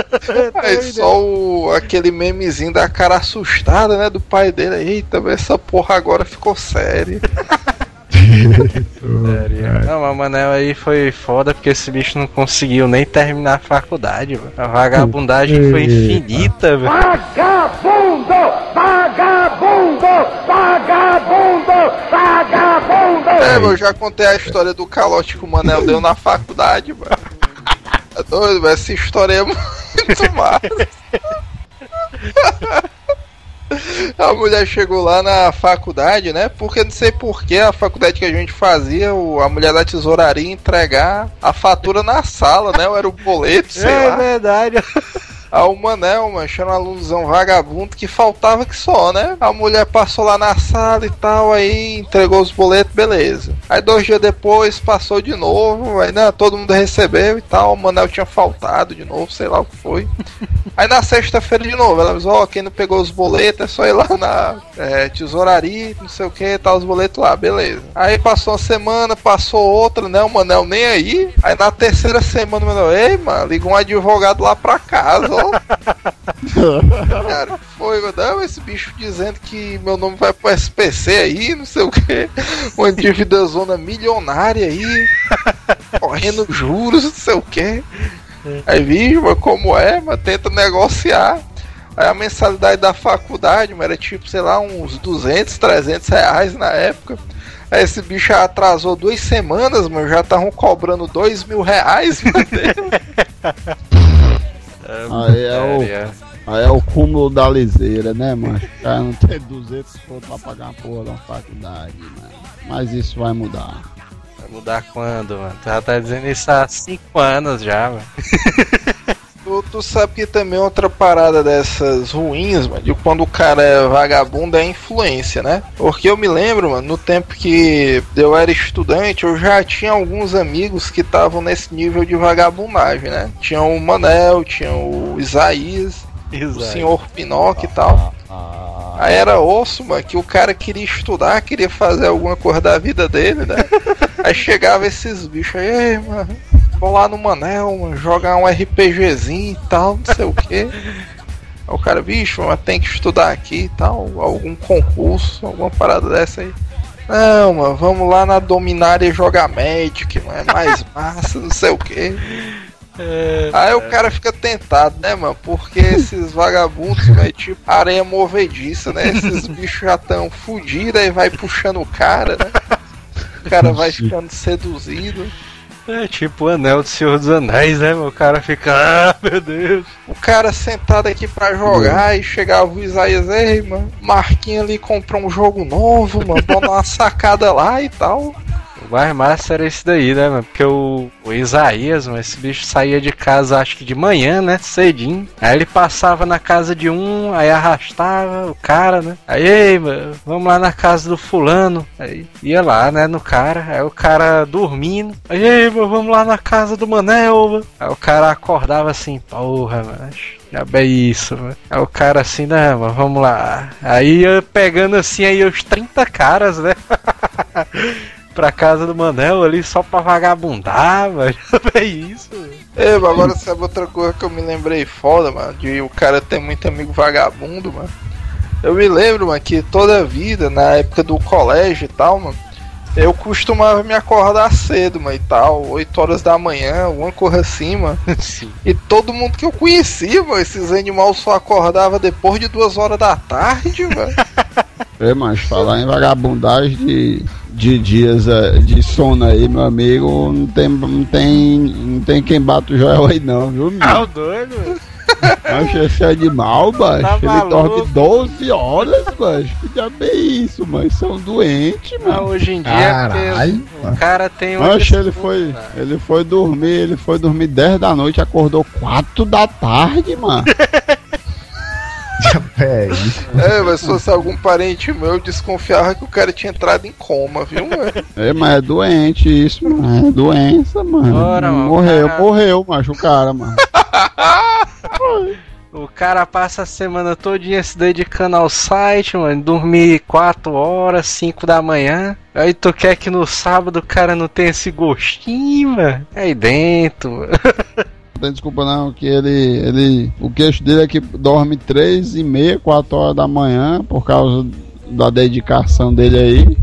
Aí só o, aquele memezinho da cara assustada, né? Do pai dele. Eita, mas essa porra agora ficou séria. Sério. Não, mas o Manel aí foi foda porque esse bicho não conseguiu nem terminar a faculdade, velho. A vagabundagem foi Eita. infinita, velho. Vagabundo! Vagabundo! Vagabundo! Vagabundo! É, eu já contei a história do calote que o Manel deu na faculdade, mano. É doido, mas essa história é muito massa. A mulher chegou lá na faculdade, né? Porque não sei porquê, a faculdade que a gente fazia, a mulher da tesouraria ia entregar a fatura na sala, né? Ou era o boleto, sei é lá. verdade. Aí o Manel, mano, achando um alunozão vagabundo que faltava que só, né? A mulher passou lá na sala e tal, aí entregou os boletos, beleza. Aí dois dias depois passou de novo, aí né, todo mundo recebeu e tal, o Manel tinha faltado de novo, sei lá o que foi. Aí na sexta-feira de novo, ela avisou, ó, quem não pegou os boletos é só ir lá na é, tesouraria, não sei o que, tá os boletos lá, beleza. Aí passou uma semana, passou outra, né? O Manel nem aí. Aí na terceira semana o Manel, ei, mano, liga um advogado lá pra casa, ó. Cara, foi, mano, esse bicho dizendo que meu nome vai pro SPC aí, não sei o que. Uma dívida zona milionária aí, correndo juros, não sei o que. Aí, bicho, mas como é, mas tenta negociar. Aí a mensalidade da faculdade, mano, era tipo, sei lá, uns 200, 300 reais na época. Aí esse bicho já atrasou duas semanas, mano, já estavam cobrando dois mil reais, mano. Aí é o, aí é o cúmulo da liseira, né, mano? O cara não tem 200 conto pra pagar uma porra da faculdade, mano. Mas isso vai mudar. Vai mudar quando, mano? Tu já tá dizendo isso há 5 anos já, mano. Tu, tu sabe que também outra parada dessas ruins, mano, de quando o cara é vagabundo é influência, né? Porque eu me lembro, mano, no tempo que eu era estudante, eu já tinha alguns amigos que estavam nesse nível de vagabundagem, né? Tinha o Manel, tinha o Isaías, o senhor Pinocchio e tal. Aí era osso, mano, que o cara queria estudar, queria fazer alguma coisa da vida dele, né? Aí chegava esses bichos aí, "Ei, mano, vou lá no Manel, jogar um RPGzinho e tal, não sei o que. Aí o cara, bicho, mas tem que estudar aqui e tal, algum concurso, alguma parada dessa aí. Não, mano, vamos lá na Dominária jogar Magic, mano, é mais massa, não sei o que. Aí o cara fica tentado, né, mano? Porque esses vagabundos, é tipo areia movediça, né? Esses bichos já tão fudidos, aí vai puxando o cara, né? O cara vai ficando seduzido. É tipo o anel do Senhor dos Anéis, né? O cara fica, ah, meu Deus. O cara sentado aqui pra jogar e chegava o Isaías, ei, mano, Marquinhos ali comprou um jogo novo, mano, dar uma sacada lá e tal. Mais massa era esse daí, né, mano? Porque o, o Isaías, mano, esse bicho saía de casa, acho que de manhã, né? Cedinho. Aí ele passava na casa de um, aí arrastava o cara, né? Aí, ei, mano, vamos lá na casa do fulano. Aí ia lá, né, no cara. Aí o cara dormindo. Aí, ei, mano, vamos lá na casa do Manel, mano. Aí o cara acordava assim, porra, mano. Já bem isso, mano. Aí o cara assim, né, mano, vamos lá. Aí ia pegando assim aí os 30 caras, né? pra casa do Manel ali só pra vagabundar, velho. É isso. mas agora sabe outra coisa que eu me lembrei foda, mano, de o cara ter muito amigo vagabundo, mano. Eu me lembro, mano, que toda a vida, na época do colégio e tal, mano, eu costumava me acordar cedo, mano, e tal, 8 horas da manhã, alguma coisa assim, mano. Sim. E todo mundo que eu conhecia, mano, esses animais só acordava depois de duas horas da tarde, mano. É, mas falar em vagabundagem de, de dias eh, de sono aí, meu amigo, não tem, não tem, não tem quem bata o Joel aí não, viu, meu? Ah, o doido. Mas esse animal, baixo, Tá ele maluco? dorme 12 horas, baixo. Que diabo é isso, mas são doentes, Ah, mano. hoje em dia, Caralho, o cara tem um. Mas ele foi, ele foi dormir, ele foi dormir 10 da noite, acordou 4 da tarde, mano. É isso. É, mas se fosse algum parente meu, eu desconfiava que o cara tinha entrado em coma, viu, mano? É, mas é doente isso, mano. É doença, mano. Ora, mano, morreu, cara. morreu, macho, o cara, mano. O cara passa a semana todinha se dedicando ao site, mano. Dormir 4 horas, 5 da manhã. Aí tu quer que no sábado o cara não tenha esse gostinho, mano? É aí dentro, mano. Tem desculpa não, que ele, ele. O queixo dele é que dorme 3 e meia, 4 horas da manhã, por causa da dedicação dele aí.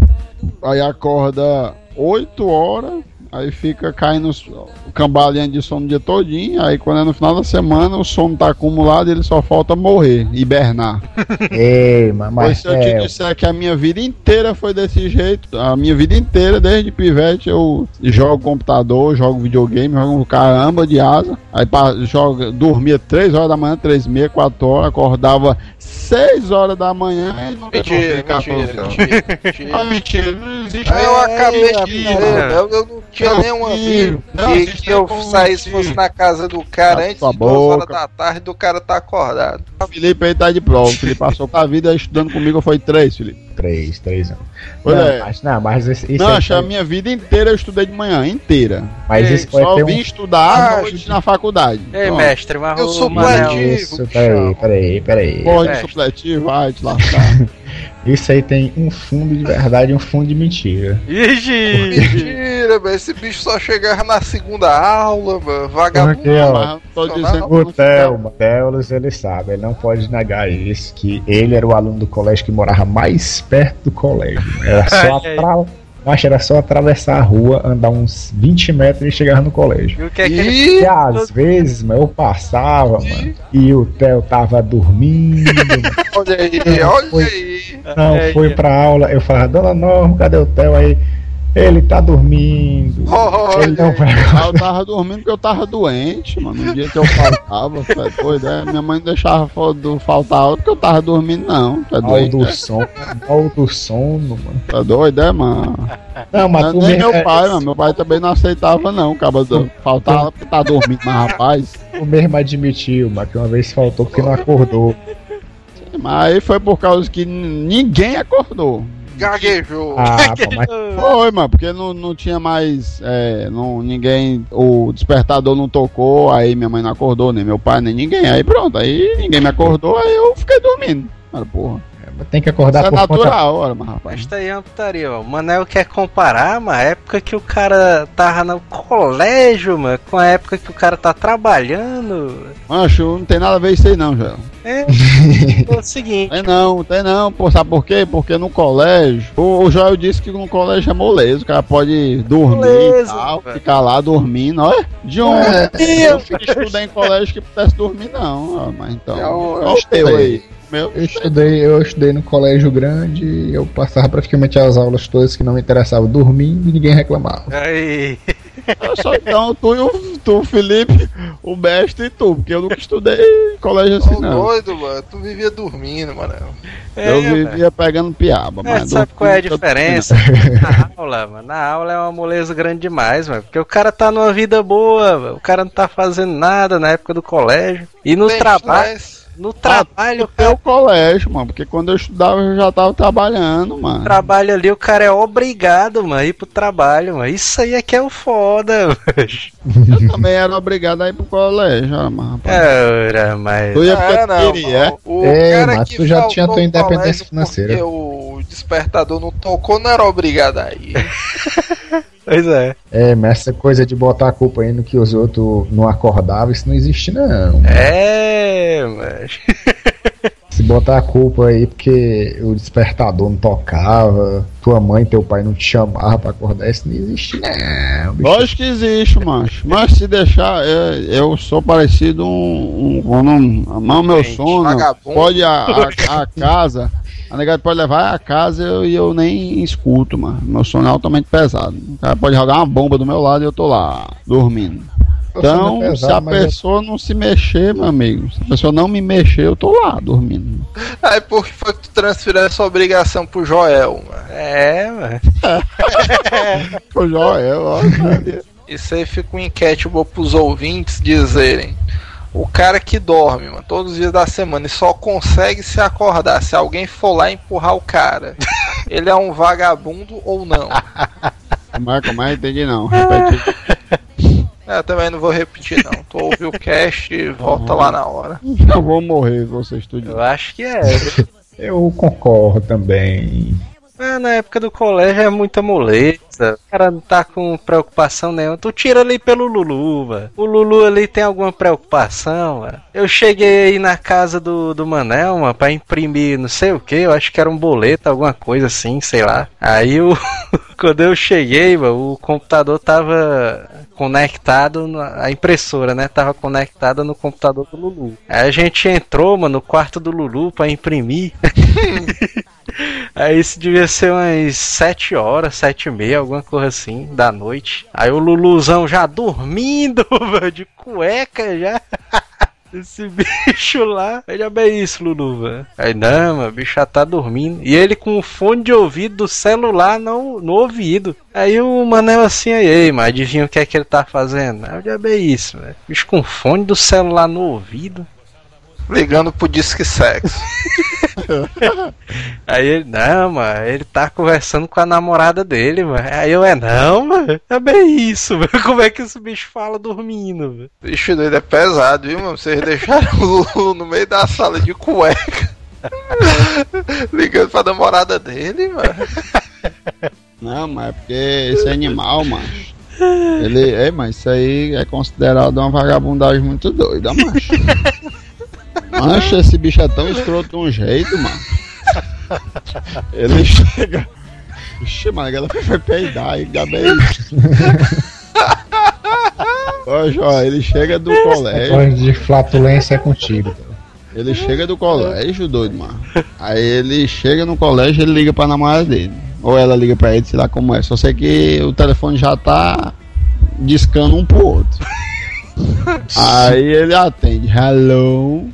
Aí acorda 8 horas, aí fica caindo os- cambaleando de sono o dia todinho, aí quando é no final da semana o sono tá acumulado ele só falta morrer, hibernar. Ei, mas se eu te é, disser que a minha vida inteira foi desse jeito, a minha vida inteira, desde pivete, eu jogo computador, jogo videogame, jogo um caramba de asa. Aí pa- jogo, dormia 3 horas da manhã, 3 e meia, 4 horas, acordava 6 horas da manhã e nunca Mentira, dormi 14 mentira, mentira, mentira. Ah, mentira, não existe. Eu acabei de dizer, eu, eu não tinha Não, nenhum filho, amigo não, que, vocês que eu saísse fosse na casa do cara antes de duas horas da tarde do cara tá acordado. O Felipe aí tá de prova. O Felipe passou a vida estudando comigo, foi 3, Felipe. Três, três anos. Pois não, é. mas, não, mas isso, isso Não, acho a minha vida inteira eu estudei de manhã, inteira. mas Ei, isso pode Só ter vim um. estudar à noite na faculdade. Ei, Pronto. mestre, mas Eu sou. Isso, peraí, peraí, peraí. Porra de Mestre. supletivo, vai te lascar. Isso aí tem um fundo de verdade e um fundo de mentira. Ixi! Mentira, velho. Esse bicho só chegava na segunda aula, mano. Vagabundo. Porque, ó, tô dizendo que O Thelma, Telos, ele sabe, ele não pode negar isso, que ele era o aluno do colégio que morava mais perto do colégio. Era só. Acho que era só atravessar a rua, andar uns 20 metros e chegar no colégio. E o que é que. Ih, E às vezes, mano, eu passava, mano, e o Theo tava dormindo, olha aí, olha aí. não É, foi é. pra aula. Eu falava, Dona Norma, cadê o Theo? Aí, ele tá dormindo. Olha Ele não vai Ah, eu tava dormindo porque eu tava doente, mano. No dia que eu faltava, tu é doido, é? Minha mãe não deixava do- faltar aula porque eu tava dormindo, não. Tu é mal doido, do é? sono, mal do sono, mano. É doido, é, mano? Não, mas Não, tu nem meu pai, mano. Meu pai também não aceitava, não. Acaba do... faltava porque tá dormindo, mas rapaz. tu mesmo admitiu, mas que uma vez faltou porque não acordou. Mas aí foi por causa que ninguém acordou. Gaguejou. Ah, mas Foi, mano, porque não, não tinha mais. É, não, ninguém. O despertador não tocou, aí minha mãe não acordou, nem meu pai, nem ninguém. Aí pronto, aí ninguém me acordou, aí eu fiquei dormindo. Cara, porra. Tem que acordar Isso é por conta natural, olha, mas rapaz. Esta aí é uma putaria, ó. O Manel quer comparar, mano, a época que o cara tava no colégio, mano, com a época que o cara tá trabalhando. Mancho, não tem nada a ver isso aí não, Joel. É, é o seguinte. Tem não, tem não, pô, sabe por quê? Porque no colégio, o, o Joel disse que no colégio é moleza, o cara pode dormir Moleza, e tal, velho. ficar lá dormindo, olha. De um. eu fui estudar em colégio que pudesse dormir, não, ó, mas então. É o- Olha o teu aí. Meu, Eu estudei, eu estudei no colégio grande, eu passava praticamente as aulas todas que não me interessavam dormindo e ninguém reclamava. Aí. eu sou então tu e o tu, Felipe, o mestre e tu, porque eu nunca estudei em colégio assim, Ô, não. doido, mano. Tu vivia dormindo, mano. É, Eu velho. vivia pegando piaba, É, mas. sabe qual é a diferença? Na aula, mano. Na aula é uma moleza grande demais, mano. Porque o cara tá numa vida boa, mano. o cara não tá fazendo nada na época do colégio. E no Tem trabalho. No trabalho, Tem cara o colégio, mano, porque quando eu estudava eu já tava trabalhando, mano. trabalho ali, o cara é obrigado, mano, a ir pro trabalho, mano. Isso aí é que é o foda, mano. Eu também era obrigado a ir pro colégio, mas, rapaz. Ora, mas. Tu ia Ah, não, queria, é? O Ei, cara mas que tu já tinha tua no independência financeira. Porque o despertador não tocou, não era obrigado a ir. Pois é. É, mas essa coisa de botar a culpa aí no que os outros não acordavam, isso não existe não. É, mas. Se botar a culpa aí porque o despertador não tocava, tua mãe e teu pai não te chamavam pra acordar, isso não existe não. bicho. Lógico que existe, macho. Mas se deixar, é, eu sou parecido um. um, um mas o meu sono vagabundo. pode a, a, a casa. A negada pode levar a casa e eu, e eu nem escuto, mano. Meu sono é altamente pesado. O cara pode jogar uma bomba do meu lado e eu tô lá, dormindo. Eu sou Então, pesado, se a eu- pessoa não se mexer, meu amigo, se a pessoa não me mexer, eu tô lá, dormindo. Aí por que foi que tu transferiu essa obrigação pro Joel, mano? É, mano. Ô, Joel, ó. Isso aí fica um enquete boa pros ouvintes dizerem. O cara que dorme, mano, todos os dias da semana e só consegue se acordar se alguém for lá empurrar o cara. Ele é um vagabundo ou não? É, como é? Entendi não. Repete. Eu também não vou repetir não. Tu ouve o cast e volta lá na hora. Eu vou morrer, você estudiando. Eu acho que é. Eu concordo também. Ah, na época do colégio é muita moleza. O cara não tá com preocupação nenhuma. Tu tira ali pelo Lulu, mano. O Lulu ali tem alguma preocupação, mano. Eu cheguei aí na casa do, do Manel, mano, pra imprimir não sei o que. Eu acho que era um boleto, alguma coisa assim, sei lá. Aí o. Quando eu cheguei, mano, o computador tava conectado, na- a impressora, né? Tava conectada no computador do Lulu. Aí a gente entrou, mano, no quarto do Lulu pra imprimir. Aí isso devia ser umas 7 horas, 7 e meia, alguma coisa assim, da noite. Aí o Luluzão já dormindo, mano, de cueca já. Esse bicho lá. Já bem isso, Lulu, velho. Aí não, mano, o bicho já tá dormindo. E ele com o fone de ouvido do celular no, no ouvido. Aí o Manel assim, aí, ei, mas adivinha o que é que ele tá fazendo? Já bem isso, velho. Bicho com fone do celular no ouvido. Ligando pro Disque Sexo. Aí ele, não, mano, ele tá conversando com a namorada dele, mano. Aí eu, é não, mano, é bem isso, mano. Como é que esse bicho fala dormindo, velho? Bicho doido é pesado, viu, mano? Vocês deixaram o Lulu no meio da sala de cueca. Ligando pra namorada dele, mano. Não, mas é porque esse animal, macho. Ele, é, mas isso aí é considerado uma vagabundagem muito doida, macho. Macho, esse bicho é tão escroto de um jeito, mano. Ele chega. Ixi, mano, ela foi peidar e gabei. Ó, Jó, ele chega do colégio. De flatulência é contigo. Ele chega do colégio, doido, mano. Aí ele chega no colégio ele liga pra namorada dele. Ou ela liga pra ele, sei lá como é. Só sei que o telefone já tá discando um pro outro. Aí ele atende, hello.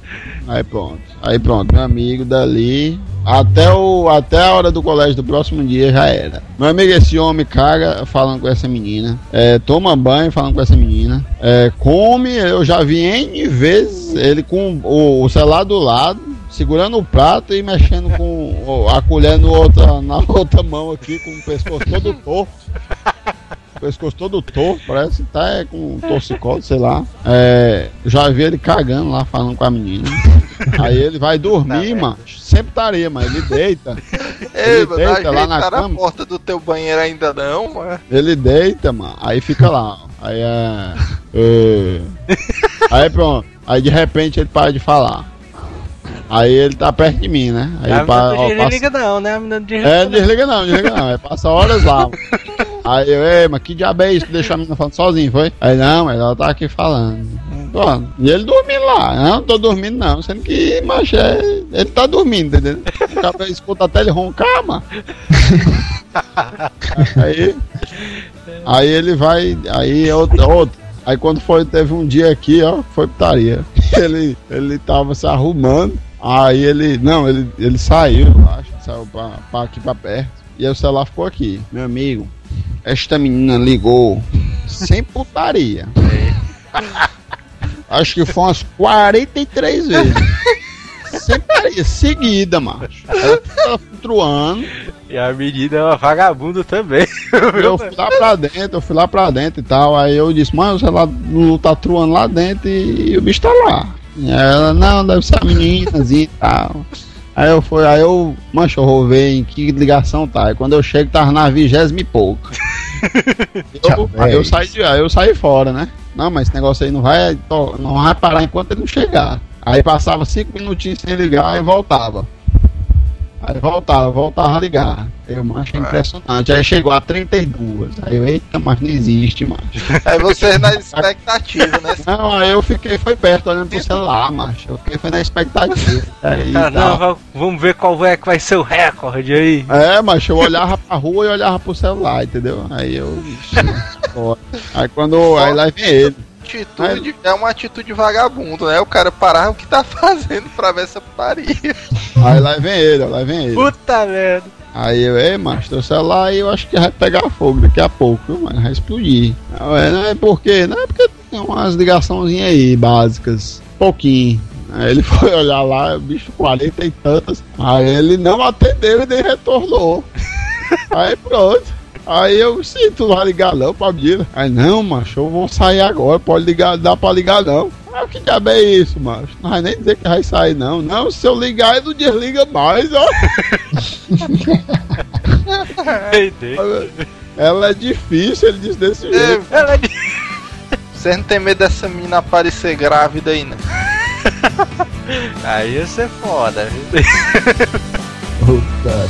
Aí pronto. Aí pronto, meu amigo dali. Até, o, até a hora do colégio do próximo dia já era. Meu amigo, esse homem caga falando com essa menina. É, toma banho falando com essa menina. É, come, eu já vi N vezes ele com o, o celular do lado, segurando o prato e mexendo com a colher no outra, na outra mão aqui, com o pescoço todo torto. Pescoço todo torto, parece que tá é, com torcicolo, sei lá. É, já vi ele cagando lá, falando com a menina. Aí ele vai dormir, mano. Sempre estaria, mas ele deita. Ei, Ele deita lá na ajeitaram a cama. porta do teu banheiro ainda não, mano. Ele deita, mano. Aí fica lá. Aí é. é. Aí pronto. Aí de repente ele para de falar. Aí ele tá perto de mim, né? Aí a não ó, passa- desliga não, né? Não desliga É, não. desliga não, desliga não. Aí passa horas lá. Aí eu, ei, mas que diabo é isso que deixou a menina falando sozinho, foi? Aí não, mas ela tá aqui falando. Pronto. E ele dormindo lá. Não, tô dormindo não. Sendo que, macho, é, ele tá dormindo, entendeu? O cara escuta até ele roncar, mano. Aí, aí ele vai, aí é outro, outro. Aí quando foi, teve um dia aqui, ó, foi putaria. Ele, ele tava se arrumando. Aí ele, não, ele, ele saiu, eu acho, saiu pra, pra aqui pra perto. E aí o celular ficou aqui. Meu amigo, esta menina ligou sem putaria. Acho que foi umas 43 vezes. Sem putaria, seguida, macho. Ela tava truando. E a menina é uma vagabunda também. Eu fui lá pra dentro, eu fui lá pra dentro e tal. Aí eu disse, mano, o celular tá truando lá dentro e, e o bicho tá lá. E ela, não, deve ser a meninazinha e tal. Aí eu fui, aí eu, mancho, eu vou ver em que ligação tá. Aí quando eu chego, tava na vigésima e pouco. Eu, aí eu saí, de- aí eu saí fora, né? Não, mas esse negócio aí não vai, não vai parar enquanto ele não chegar. Aí passava cinco minutinhos sem ligar e voltava. Aí voltava, voltava a ligar. Eu achei impressionante. Aí chegou a 32. Aí eu, eita, mas não existe, macho. Aí vocês na expectativa, né? Não, aí eu fiquei, foi perto olhando pro celular, macho. Eu fiquei, foi na expectativa. Aí, Ah, não, tal. va- vamos ver qual é que vai ser o recorde aí. É, mas eu olhava pra rua e olhava pro celular, entendeu? Aí eu. Aí quando. Aí lá vem ele. Atitude, é uma atitude vagabundo, né? O cara parar o que tá fazendo pra ver essa putaria. Aí lá vem ele, lá vem ele. Puta merda. Aí eu, ei, macho, teu celular aí eu acho que vai pegar fogo daqui a pouco, viu, mano? Vai explodir. Não é, não é porque, não é porque tem umas ligaçãozinhas aí, básicas. Pouquinho. Aí ele foi olhar lá, o bicho 40 e tantas. Aí ele não atendeu e nem retornou. aí pronto. Aí eu, sim, tu vai ligar não pra menina. Aí não, macho, eu vou sair agora, pode ligar, dá pra ligar não. Ah, que diabo é isso, macho? Não vai nem dizer que vai sair não. Não, se eu ligar, ele não desliga mais, ó. Entendeu? Ela é difícil, ele disse desse jeito. Ela é de- Vocês não tem medo dessa menina aparecer grávida aí, né? Aí ia ser foda. viu? pela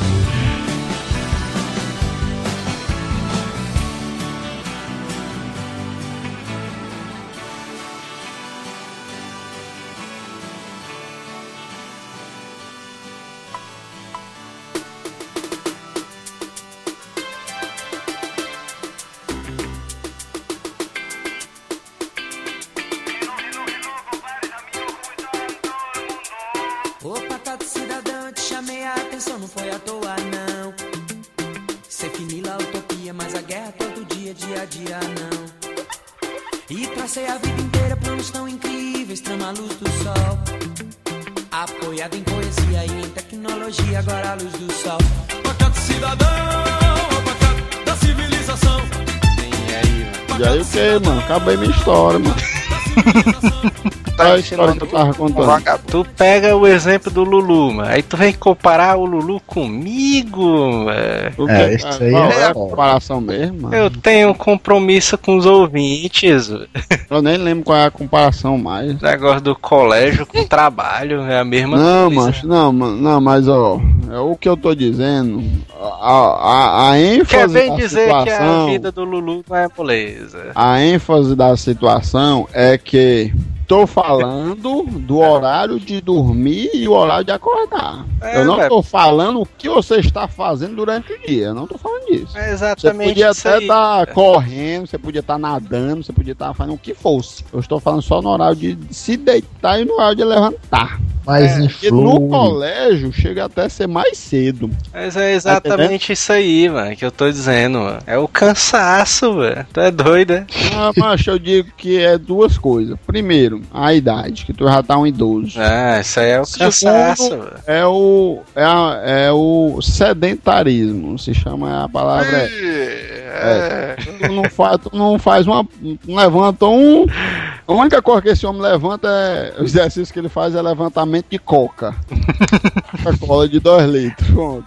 que, mano? Acabei minha história, mano. Tá Qual história que eu tava contando? Vagabundo. Tu pega o exemplo do Lulu, mano. Aí tu vem comparar o Lulu comigo, mano. O É, que- isso aí qual é é a comparação mesmo, mano? Eu tenho um compromisso com os ouvintes. Eu nem lembro qual é a comparação mais. Negócio do colégio com trabalho é a mesma Não, coisa. macho, não, não, mas ó, é o que eu tô dizendo, a, a, a Quer ênfase bem da dizer que a situação, vida do Lulu não é moleza. a ênfase da situação é que tô falando do horário de dormir e o horário de acordar. É, eu não tô falando o que você está fazendo durante o dia, eu não tô falando disso. É Você exatamente podia isso até estar correndo, você podia estar nadando, você podia estar fazendo o que fosse. Eu estou falando só no horário de se deitar e no horário de levantar. Mas É, Porque no influi. colégio chega até a ser mais cedo. Mas é exatamente isso aí, mano, que eu tô dizendo, mano. É o cansaço, velho. Tu é doido, é? Ah, mas eu digo que é duas coisas. Primeiro, a idade, que tu já tá um idoso. Ah, isso aí é o Segundo, cansaço. É o, é, a- é o sedentarismo, se chama a palavra. É. É. Tu não faz, tu não faz uma. Não levanta um. A única coisa que esse homem levanta é. O exercício que ele faz é levantamento de coca. Coca-Cola de 2 litros. Pronto.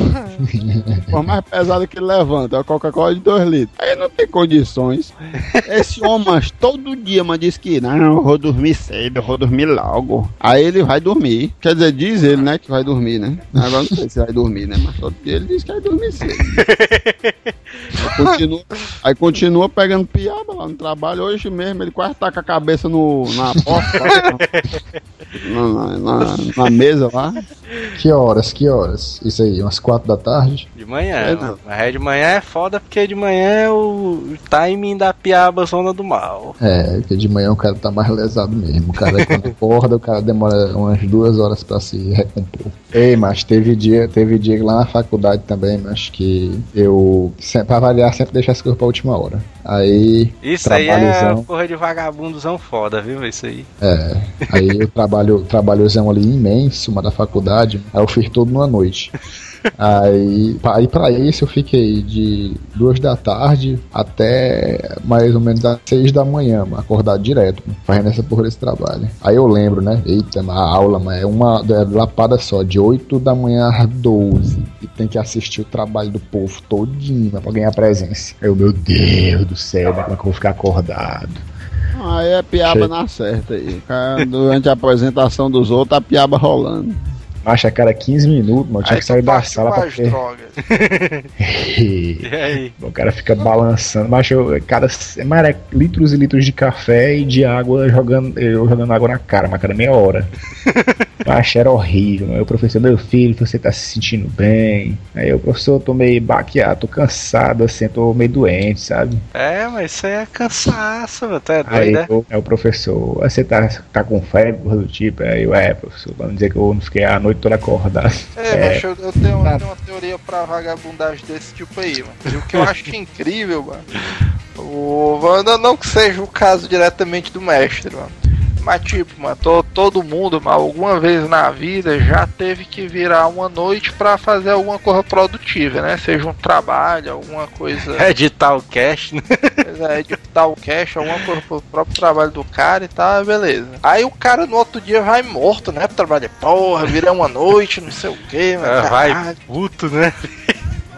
Por mais pesada que ele levanta, é a Coca-Cola de 2 litros. Aí não tem condições. Esse homem, mas todo dia, mas diz que não, eu vou dormir cedo, eu vou dormir logo. Aí ele vai dormir. Quer dizer, diz ele, né, que vai dormir, né? Agora não sei se vai dormir, né? Mas todo dia ele diz que vai dormir cedo. Aí continua, aí continua pegando piaba lá no trabalho. Hoje mesmo ele quase tá com a cabeça no, na porta, lá, na, na- na- na mesa lá. Que horas, que horas? Isso aí, umas quatro da tarde? De manhã, É. Mas é de manhã é foda porque de manhã é o timing da piaba zona do mal. É, porque de manhã o cara tá mais lesado mesmo. O cara quando acorda, o cara demora umas duas horas pra se recompor. Ei, mas teve dia, teve dia lá na faculdade também, mas que eu, sempre, pra variar, sempre deixar as coisas pra última hora. Aí, Isso aí é porra de vagabundozão foda, viu? Isso aí. É, aí eu trabalho, trabalhozão ali imenso, uma da faculdade, aí eu fiz tudo numa noite. Aí, aí pra isso eu fiquei de duas da tarde até mais ou menos às seis da manhã, acordado direto, mano, fazendo essa porra desse trabalho. Aí eu lembro, né? Eita, a aula, mas é uma é lapada só, de 8 da manhã às 12. E tem que assistir o trabalho do povo todinho pra ganhar presença. Eu, meu Deus do céu, né, como é que eu vou ficar acordado? Aí é piaba Chega. na certa aí. Durante a apresentação dos outros, a piaba rolando. Macho, a cada 15 minutos, mano, tinha Aí que sair da sala pra ter. drogas. E aí? O cara fica balançando, mas eu, cada mas é litros e litros de café e de água jogando, eu jogando água na cara, mas cada meia hora. Mas era horrível. Aí o professor, meu filho, você tá se sentindo bem? Aí o professor, eu tô meio baqueado, tô cansado, assim, tô meio doente, sabe? É, mas isso aí é cansaço, mano. Tu é Aí doido, é? o, aí professor, "Ah, você tá, tá com febre, coisa do tipo? Aí eu, é, professor, pra não dizer que eu não fiquei a noite toda acordado. É, mas eu, eu tenho, eu tenho uma teoria pra vagabundagem desse tipo aí, mano. E o que eu acho incrível, mano. O, não, não que seja o caso diretamente do mestre, mano. Mas tipo, mano, to- todo mundo, mano, alguma vez na vida já teve que virar uma noite pra fazer alguma coisa produtiva, né? Seja um trabalho, alguma coisa. Editar o cash, né? Pois é, editar o cash, alguma coisa pro próprio trabalho do cara e tal, beleza. Aí o cara no outro dia vai morto, né? Pro trabalho, porra, virei uma noite, não sei o que, mano. Ah, Vai puto, né?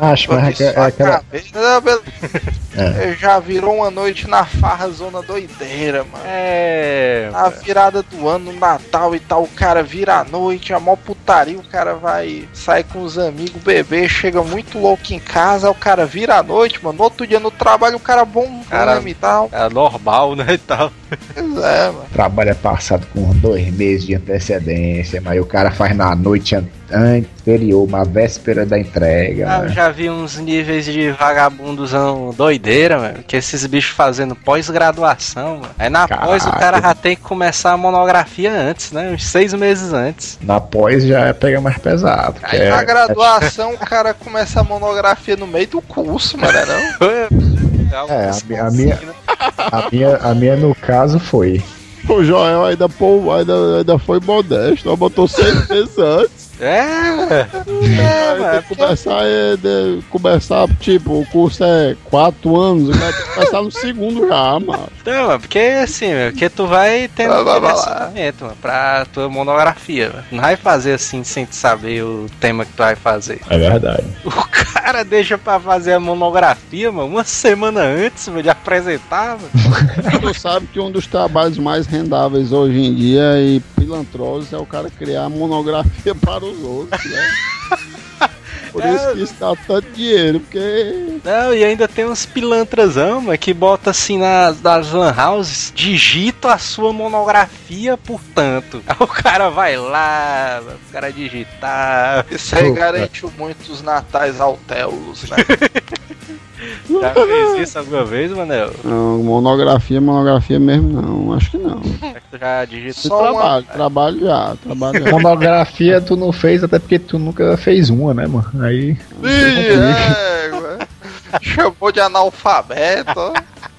Acho, mas é, é aquela. Não, beleza. É. Já virou uma noite na farra zona doideira, mano. É. Na virada do ano, no Natal e tal, o cara vira a noite, a mó putaria, o cara vai sair com os amigos, beber, chega muito louco em casa, o cara vira a noite, mano. No outro dia no trabalho, o cara bom Cara- e tal. É normal, né? E tal. Pois é, mano. Trabalho é passado com dois meses de antecedência, mas o cara faz na noite an- anterior, uma véspera da entrega. Ah, eu né? já vi uns níveis de vagabundozão doideira, mano. Que esses bichos fazendo pós-graduação, mano. Aí na Caraca. pós o cara já tem que começar a monografia antes, né? Uns seis meses antes. Na pós já pega mais pesado. Aí é- na graduação o cara começa a monografia no meio do curso, mano, é não? É, a minha- a minha- A minha, a minha no caso foi. O Joel ainda, ainda, ainda foi modesto, botou seis meses antes. É, é, Aí mano. que começar, é, de- começar, tipo, o curso é quatro anos, o tem que começar no segundo já, mano. Não, mano, porque assim, meu, porque tu vai tendo Vai, vai, vai direcionamento, mano, pra tua monografia, mano. Não vai fazer assim sem tu saber o tema que tu vai fazer. É verdade. O cara deixa pra fazer a monografia, mano, uma semana antes mano, de apresentar, mano. Tu sabe que um dos trabalhos mais rendáveis hoje em dia e pilantrosos é o cara criar monografia para os outros, né? Por isso que isso dá tanto dinheiro, porque Não, e ainda tem uns pilantrazão, mano, que bota assim nas, nas lan houses, digita a sua monografia, portanto. Aí o cara vai lá, o cara digitar. Isso aí Pô, garantiu muitos natais autéulos, né? Já fez isso alguma vez, Manel? não, monografia, monografia mesmo não, acho que não. É que tu já digita E Só uma- trabalho, trabalho já, trabalho já. Monografia tu não fez, até porque tu nunca fez uma, né, mano? Aí. Ih, é. Chamou de analfabeto.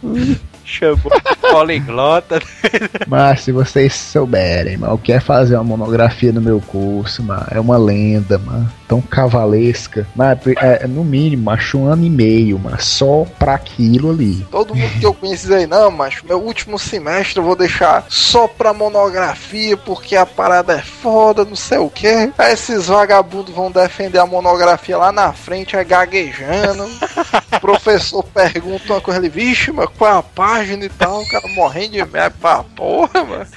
chamou de poliglota. Mas se vocês souberem, mano, o que é fazer uma monografia no meu curso, mano, é uma lenda, mano. Tão cavalesca. Mas é, é, no mínimo, acho um ano e meio, mano, só pra aquilo ali. Todo mundo que eu conheço diz aí, não, mas meu último semestre eu vou deixar só pra monografia, porque a parada é foda, não sei o que. Aí esses vagabundos vão defender a monografia lá na frente, é gaguejando. o professor pergunta uma coisa ali, vixe, mas qual é a página e tal, o cara morrendo de medo pra porra, mano.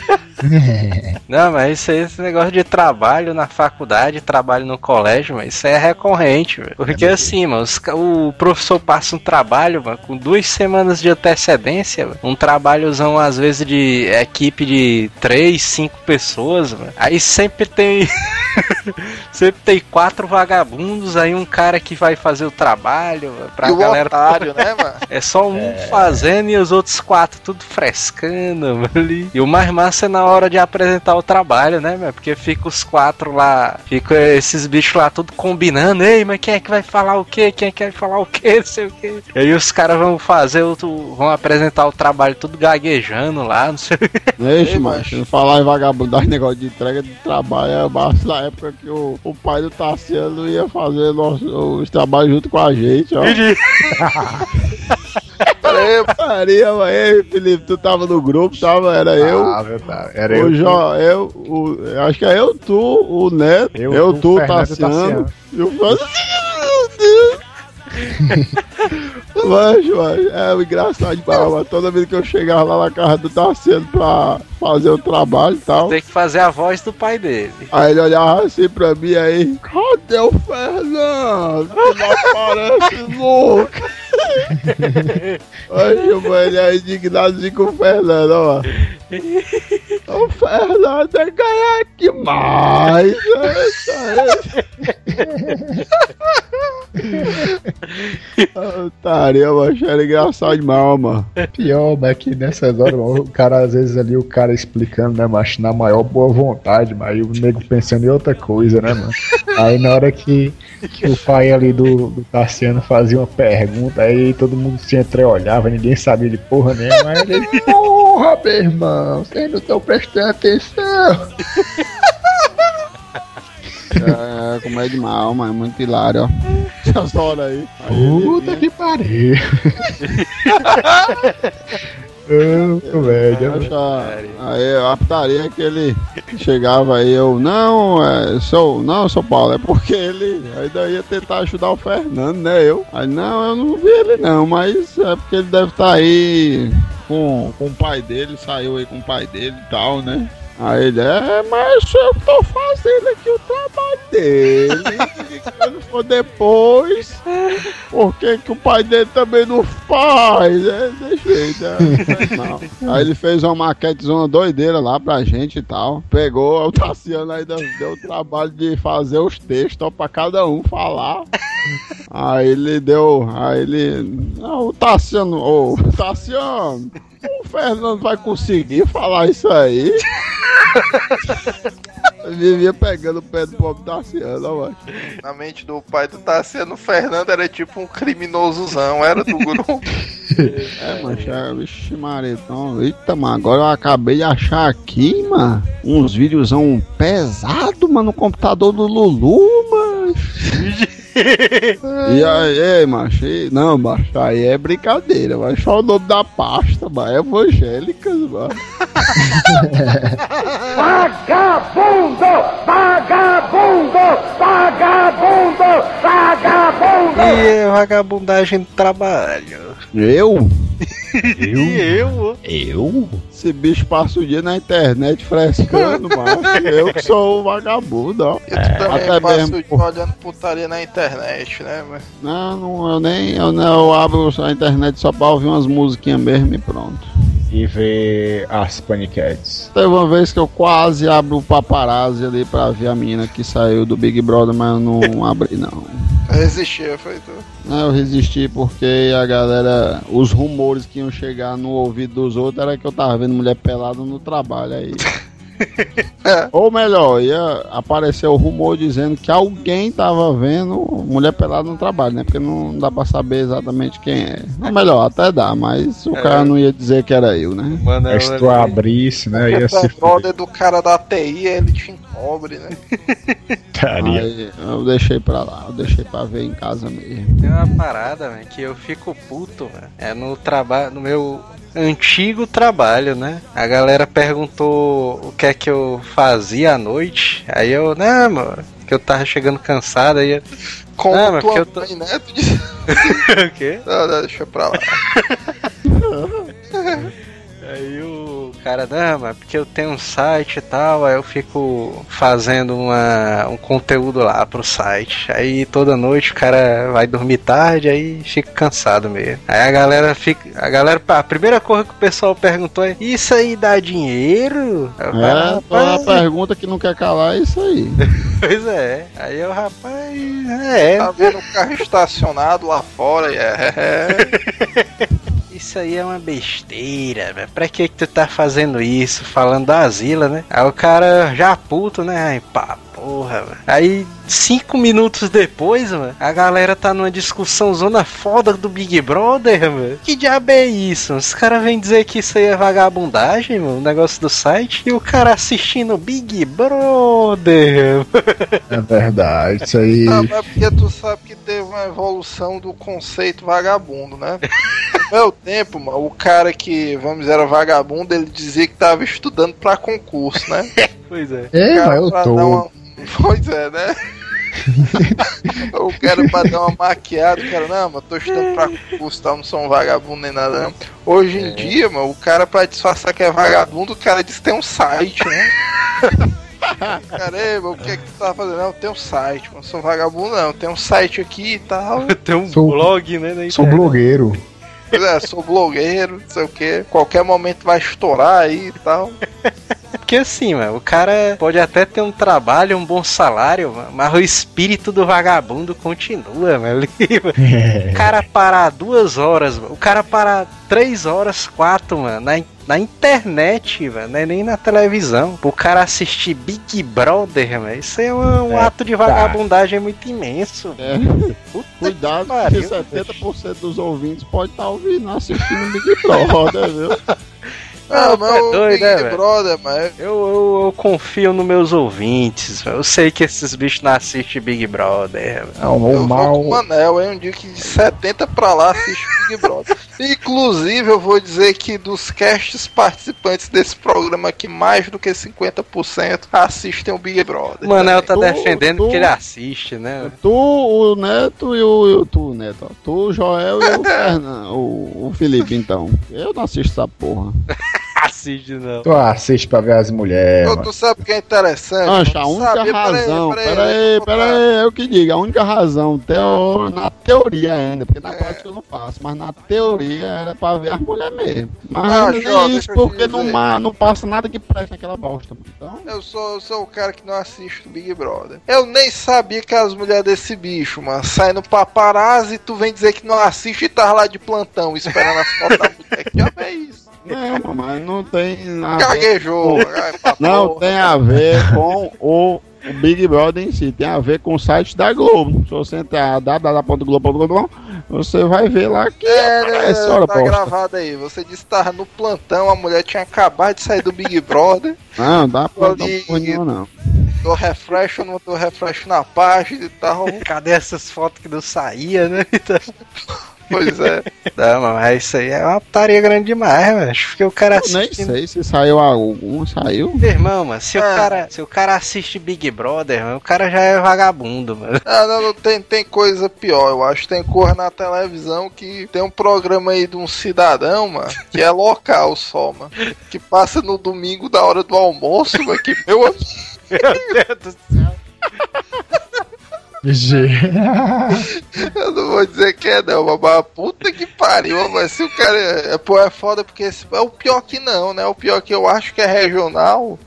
Não, mas isso aí, esse negócio de trabalho na faculdade, trabalho no colégio, mas isso aí é recorrente, velho. Porque assim, mano, os o professor passa um trabalho, mano, com duas semanas de antecedência, mano, um trabalhozão, às vezes, de equipe de três, cinco pessoas, mano. Aí sempre tem. sempre tem quatro vagabundos, aí um cara que vai fazer o trabalho, mano, pra e o galera. otário, né, mano? É só um fazendo e os outros quatro tudo frescando ali. E o mais massa é na hora de apresentar o trabalho, né, meu? Porque fica os quatro lá, fica esses bichos lá tudo combinando. Ei, mas quem é que vai falar o quê? Quem é que vai falar o quê? Não sei o quê. E aí os caras vão fazer, o, vão apresentar o trabalho tudo gaguejando lá, não sei o quê. Deixa, macho. falar em vagabundagem, negócio de entrega de trabalho, é basta na época que o, o pai do Tassiano ia fazer nosso, os trabalhos junto com a gente, ó. Peraí, Maria. Ei, Felipe, tu tava no grupo, tava, era eu. Ah, verdade. Era o eu. Jo, eu, o, acho que é eu, tu, o Neto, eu, Eu, tu, e Tassiano, e o Francisco. Mas, mas, é o engraçado mas toda vez que eu chegava lá na casa do Tassiano pra fazer o trabalho e tal, Tem que fazer a voz do pai dele. aí ele olhava assim pra mim aí, cadê o Fernando? Que não aparece nunca. Aí, mano, ele é indignadozinho com o Fernando, ó. O Fernando é ganhar demais. Otário, mano, era engraçado demais, mano. Pior, mas que nessas horas, o cara, às vezes ali, o cara explicando, né, mas na maior boa vontade, mas o nego pensando em outra coisa, né, mano? Aí na hora que, que o pai ali do, do Tassiano fazia uma pergunta, aí todo mundo se entreolhava, ninguém sabia de porra nenhuma, aí ele, porra, meu irmão, vocês não estão prestando atenção. É, como é demais, mano, é muito hilário, ó. Essas horas aí. Puta que pariu. Ô, comédia, mano. Acha- Aí a putaria que ele chegava aí, eu, não, é, sou, não, sou Paulo, é porque ele ainda ia tentar ajudar o Fernando, né? Eu. Aí, não, eu não vi ele não, mas é porque ele deve estar aí com, com o pai dele, saiu aí com o pai dele e tal, né? Aí ele, é, mas eu tô fazendo aqui o trabalho dele. Ele for depois, por que, que o pai dele também não faz? É, deixa ele, né? Não. Aí ele fez uma maquetezona doideira lá pra gente e tal. Pegou, o Tassiano ainda deu o trabalho de fazer os textos ó, pra cada um falar. Aí ele deu. Aí ele. Não, o Tassiano. Ô, Tassiano, o Fernando vai conseguir falar isso aí? Vivia pegando o pé do pobre Tassiano, ó, macho. Na mente do pai do Tassiano, o Fernando era tipo um criminosozão, era do grupo. É, mancha, é, vixe, Maria, então, eita, mano, agora eu acabei de achar aqui, mano, uns videozão pesado, mano, no computador do Lulu, mano. E aí, ei, macho, e- não, macho, aí é brincadeira, mas só o nome da pasta, mano, é evangélicas, mano. Vagabundo! Vagabundo! Vagabundo! Vagabundo! E é vagabundagem do trabalho. Eu? E eu? Eu? Esse bicho passa o dia na internet frescando, macho, eu que sou o vagabundo, ó. E tu também até passa mesmo o dia olhando putaria na internet, né? mas- Não, não, eu nem, eu, não, eu abro a internet só pra ouvir umas musiquinhas mesmo e pronto. E ver as paniquetes. Teve uma vez que eu quase abro o paparazzi ali pra ver a menina que saiu do Big Brother, mas eu não abri não. Resistia, foi tu. Não, eu resisti porque a galera, os rumores que iam chegar no ouvido dos outros era que eu tava vendo mulher pelada no trabalho aí. Ou melhor, ia aparecer o rumor dizendo que alguém tava vendo mulher pelada no trabalho, né? Porque não dá pra saber exatamente quem é. Ou melhor, até dá, mas o cara não ia dizer que era eu, né? Mano, Mas se tu abrisse, né? Ia tu se é brother do cara da TI, ele te encobre, né? Aí eu deixei pra lá, eu deixei pra ver em casa mesmo. Tem uma parada, velho, que eu fico puto, velho. É no trabalho, no meu antigo trabalho, né? A galera perguntou o que é que eu fazia à noite. Aí eu, não, mano, que eu tava chegando cansado aí. eu- Como Não, mas tua porque eu tô- mãe, né? O quê? Não, não, deixa pra lá. O cara, não, mas porque eu tenho um site e tal, aí eu fico fazendo uma, um conteúdo lá pro site. Aí toda noite o cara vai dormir tarde, aí fica cansado mesmo. Aí a galera fica. A galera, a primeira coisa que o pessoal perguntou é: Isso aí dá dinheiro? O É, a "Rapaz, pergunta que não quer calar é isso aí. Pois é. Aí eu, rapaz, é. Tá vendo o carro estacionado lá fora e é. Isso aí é uma besteira, velho. Pra que que tu tá fazendo isso? Falando da Asila, né? Aí o cara já puto, né? Ai, pá, porra, velho. Aí, cinco minutos depois, mano, a galera tá numa discussão zona foda do Big Brother, velho. Que diabo é isso? Os caras vêm dizer que isso aí é vagabundagem, mano, o negócio do site. E o cara assistindo Big Brother. É verdade, isso aí. Não, mas é porque tu sabe que teve uma evolução do conceito vagabundo, né? No meu tempo, mano, o cara que, vamos dizer, era vagabundo, ele dizia que tava estudando pra concurso, né? Pois é. É, mas eu tô. uma- Pois é, né? o cara pra dar uma maquiada, o cara, não, mas tô estudando pra tal, não sou um vagabundo nem nada, não. Hoje em dia, mano, o cara pra disfarçar que é vagabundo, o cara diz que tem um site, né? Caramba, o que é que tu tá fazendo? Não, tem um site, mano, sou vagabundo não, tem um site aqui e tal. Tem um Sou- blog, né? Sou blogueiro. Pois é, sou blogueiro, não sei o que. Qualquer momento vai estourar aí e tal. É porque assim, mano, o cara pode até ter um trabalho, um bom salário, mano, mas o espírito do vagabundo continua, mano. O cara parar duas horas, mano, o cara parar três horas, quatro, mano, na, na internet, mano, não é nem na televisão. O cara assistir Big Brother, mano, isso é um, um É, ato de vagabundagem muito imenso. É. Puta Cuidado, que pariu, que 70% dos ouvintes pode estar ouvindo, assistindo Big Brother, viu? Ah, Não, mas é doido, Big né? Brother, mas Eu, eu, eu confio nos meus ouvintes, velho. eu sei que esses bichos não assistem Big Brother. Não, eu o vou com o mal. Manel, é um dia que de 70 pra lá assiste o Big Brother. Inclusive, eu vou dizer que dos casts participantes desse programa aqui, mais do que 50% assistem o Big Brother. O Manel tá Tu- defendendo tu- que ele assiste, né? Tu, o Neto e o, o tu, Neto. Tu, o Joel e o Fernando. O, o Felipe, então. Eu não assisto essa porra. assiste, não. Tu assiste pra ver as mulheres, tu sabe o que é interessante? Mancha, a única sabe? razão. Peraí, Pera peraí, aí, deixa eu eu que digo. A única razão, teo, na teoria ainda, porque na É. prática eu não faço, mas na teoria era pra ver as mulheres mesmo. Mas Ah, nem isso, porque não, não passa nada que preste naquela bosta. Então, Eu sou, eu sou o cara que não assiste o Big Brother. Eu nem sabia que as mulheres desse bicho, mano, saem no paparazzi e tu vem dizer que não assiste e tá lá de plantão esperando as fotos da mulher. Que diabo é isso? não, mas não tem. Gaguejou. Não tem a ver com o, o Big Brother em si, tem a ver com o site da Globo. Se você entrar www.globo.com, você vai ver lá que É, aparece né, tá gravado aí. Você disse que tava no plantão, a mulher tinha acabado de sair do Big Brother. Não, dá pra Ali- não não. Dou refresh, não dou refresh na página e tal. Cadê essas fotos que não saía, né? Pois é. Não, mas isso aí é uma putaria grande demais, mano. Acho que o cara Eu nem sei se saiu algum, saiu. Irmão, mano, se, o Ah. cara, se o cara assiste Big Brother, mano, o cara já é vagabundo, mano. Ah, não, não, tem, tem coisa pior, eu acho. Tem cor na televisão que tem um programa aí de um cidadão, mano, que é local só, mano. Que passa no domingo da hora do almoço, mano, que meu amigo. Meu Deus do céu. Eu não vou dizer que é não, mas puta que pariu, mas se o cara é, pô, é foda porque esse- é o pior que não, né? O pior que eu acho que é regional,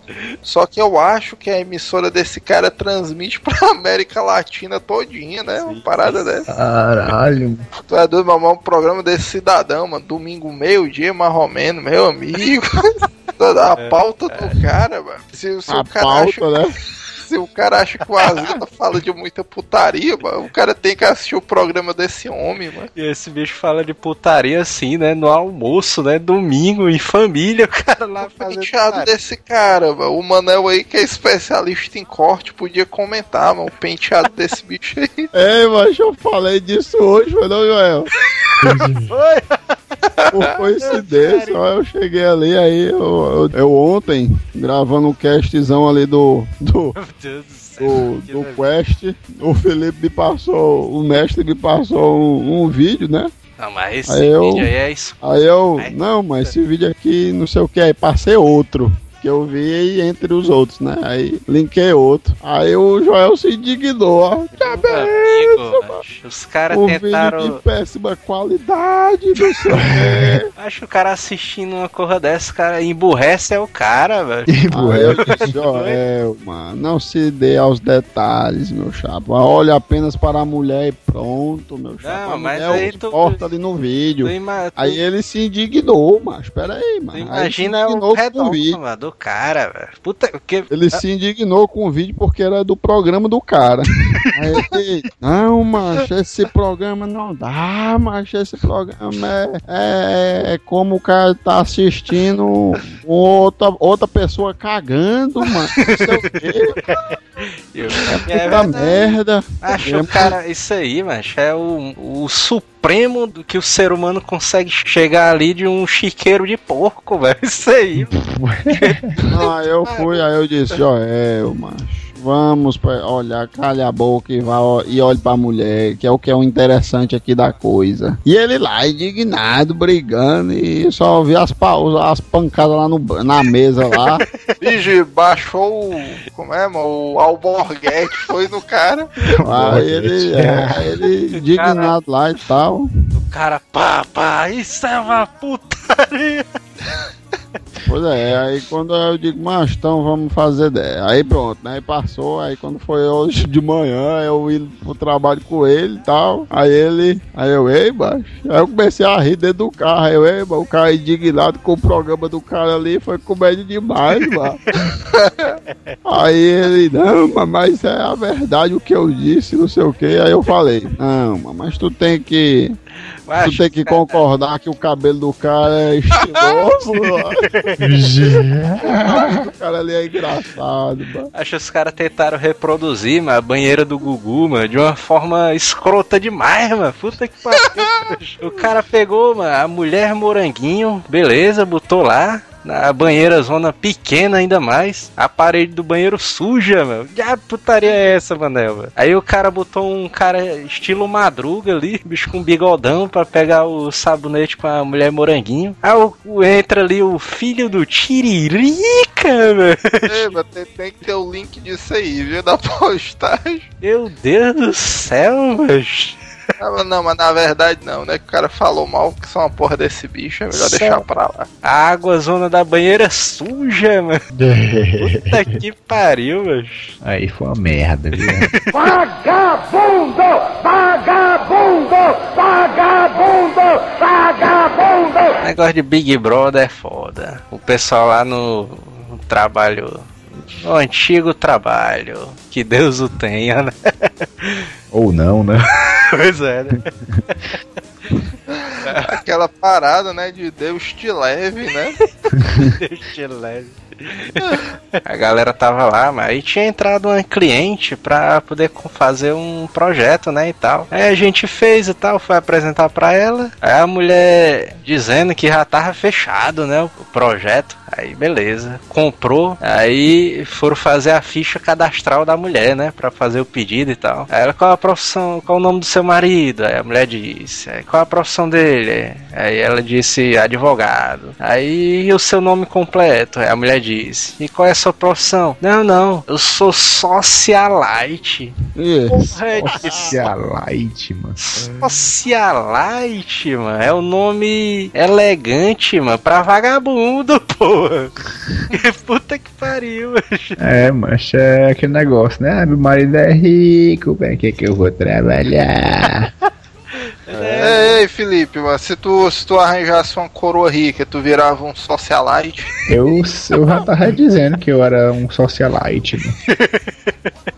só que eu acho que a emissora desse cara transmite pra América Latina todinha, né? Uma parada dessa. Caralho. Tu é doido, mamãe, um programa desse cidadão, mano, domingo meio-dia, mais ou menos, meu amigo. A pauta do cara, mano. Se, se A o cara acha pauta, né? Se o cara acha que o Azita fala de muita putaria, mano, o cara tem que assistir o programa desse homem, mano. E esse bicho fala de putaria assim, né? No almoço, né? Domingo, em família, o cara lá O fazendo. penteado desse cara, mano. O Manel aí, que é especialista em corte, podia comentar, mano, o penteado desse bicho aí. Ei, mas eu falei disso hoje, foi não, Joel? Por coincidência, ó, eu cheguei ali, aí eu, eu, eu ontem, gravando um castzão ali do, do, Deus do céu. do. Quest, o Felipe me passou, o mestre me passou um, um vídeo, né? Não, mas esse Aí eu- vídeo aí é isso. Aí eu, não, mas esse vídeo aqui, não sei o que, aí passei outro. Que eu vi entre os outros, né? Aí linkei outro. Aí o Joel se indignou, ó. Que amigo, os caras O vídeo de tentaram. péssima qualidade, não sei. Acho que o cara assistindo uma corra dessa, cara, emburrece é o cara, velho. Disse, Joel, mano, não se dê aos detalhes, meu chapa. Olha apenas para a mulher e pronto, meu chapa. Não, mas aí tu- porta ali no vídeo. Aí ele se indignou, mas espera aí, mano. Imagina o vídeo. mano, do cara, velho. Puta, porque. Ele se indignou com o vídeo porque era do programa do cara. Aí ele, não, macho, esse programa não dá, macho, esse programa é, é, é como o cara tá assistindo outra, outra pessoa cagando, mano. Não sei o quê, Eu, é é puta verdade. merda. Acho É, cara, isso aí, macho, é o, o supremo do que o ser humano consegue chegar ali de um chiqueiro de porco, velho. Isso aí. Aí eu fui, aí eu disse, Joel, macho. Vamos pra olhar, calha a boca e, vá, e olhe pra mulher, que é o que é o interessante aqui da coisa. E ele lá, indignado, brigando, e só vi as, pausas, as pancadas lá no, na mesa lá. Bicho, baixou o. Como é, mano? O alborguete foi no cara. aí ele, é, ele indignado lá e tal. O cara, pá, pá, isso é uma putaria. Pois é, aí quando eu digo, mas então vamos fazer. Aí pronto, né? Aí passou, aí quando foi hoje de manhã, eu ia pro trabalho com ele e tal. Aí ele, aí eu, ei, baixo. Aí eu comecei a rir dentro do carro. Aí eu, ei, o cara indignado com o programa do cara ali, foi comédia demais, mano. aí ele, não, mas- é a verdade o que eu disse, não sei o que. Aí eu falei, não, mas tu tem que. Tu tem que concordar que o cabelo do cara é estiloso, mano. O cara ali é engraçado, mano. Acho que os caras tentaram reproduzir, mano, a banheira do Gugu, mano, de uma forma escrota demais, mano. Puta que pariu. o cara pegou, mano, a mulher moranguinho, beleza, botou lá. Na banheira zona pequena ainda mais. A parede do banheiro suja, meu. Que putaria é essa, Manel? velho? Aí o cara botou um cara estilo madruga ali, bicho com bigodão pra pegar o sabonete com a mulher moranguinho. Aí o- entra ali o filho do Tiririca, mas tem, tem que ter o link disso aí, viu? Da postagem. Meu Deus do céu, velho. Não, mas na verdade não, né? Que o cara falou mal que são uma porra desse bicho, é melhor deixar pra lá. A água zona da banheira é suja, mano. Puta que pariu, velho. Aí foi uma merda, viu? Vagabundo! Vagabundo! Vagabundo! Vagabundo! Negócio de Big Brother é foda. O pessoal lá no, no trabalho. No antigo trabalho. Que Deus o tenha, né? Ou não, né? Pois é, né? Aquela parada, né? De Deus te leve, né? Deus te leve. A galera tava lá, mas aí tinha entrado uma cliente pra poder fazer um projeto, né, e tal. Aí a gente fez e tal, foi apresentar pra ela. Aí a mulher dizendo que já tava fechado, né, o projeto. Aí beleza, comprou. Aí foram fazer a ficha cadastral da mulher, né, Pra fazer o pedido e tal. Aí ela, qual a profissão, qual o nome do seu marido? Aí a mulher disse, aí, qual a profissão dele? Aí ela disse advogado. Aí o seu nome completo? Aí a mulher disse, e qual é a sua profissão? Não, não, eu sou socialite. Porra, é Socialite, mano. Socialite, mano. É o nome elegante, mano, pra vagabundo, porra. Puta que pariu, mano. É, mas é aquele negócio, né? Ah, Meu marido é rico, pra que que eu vou trabalhar? Ei, ei, Felipe, mas se tu, se tu arranjasse uma coroa rica, tu virava um socialite. Eu, eu já tava dizendo que eu era um socialite, né?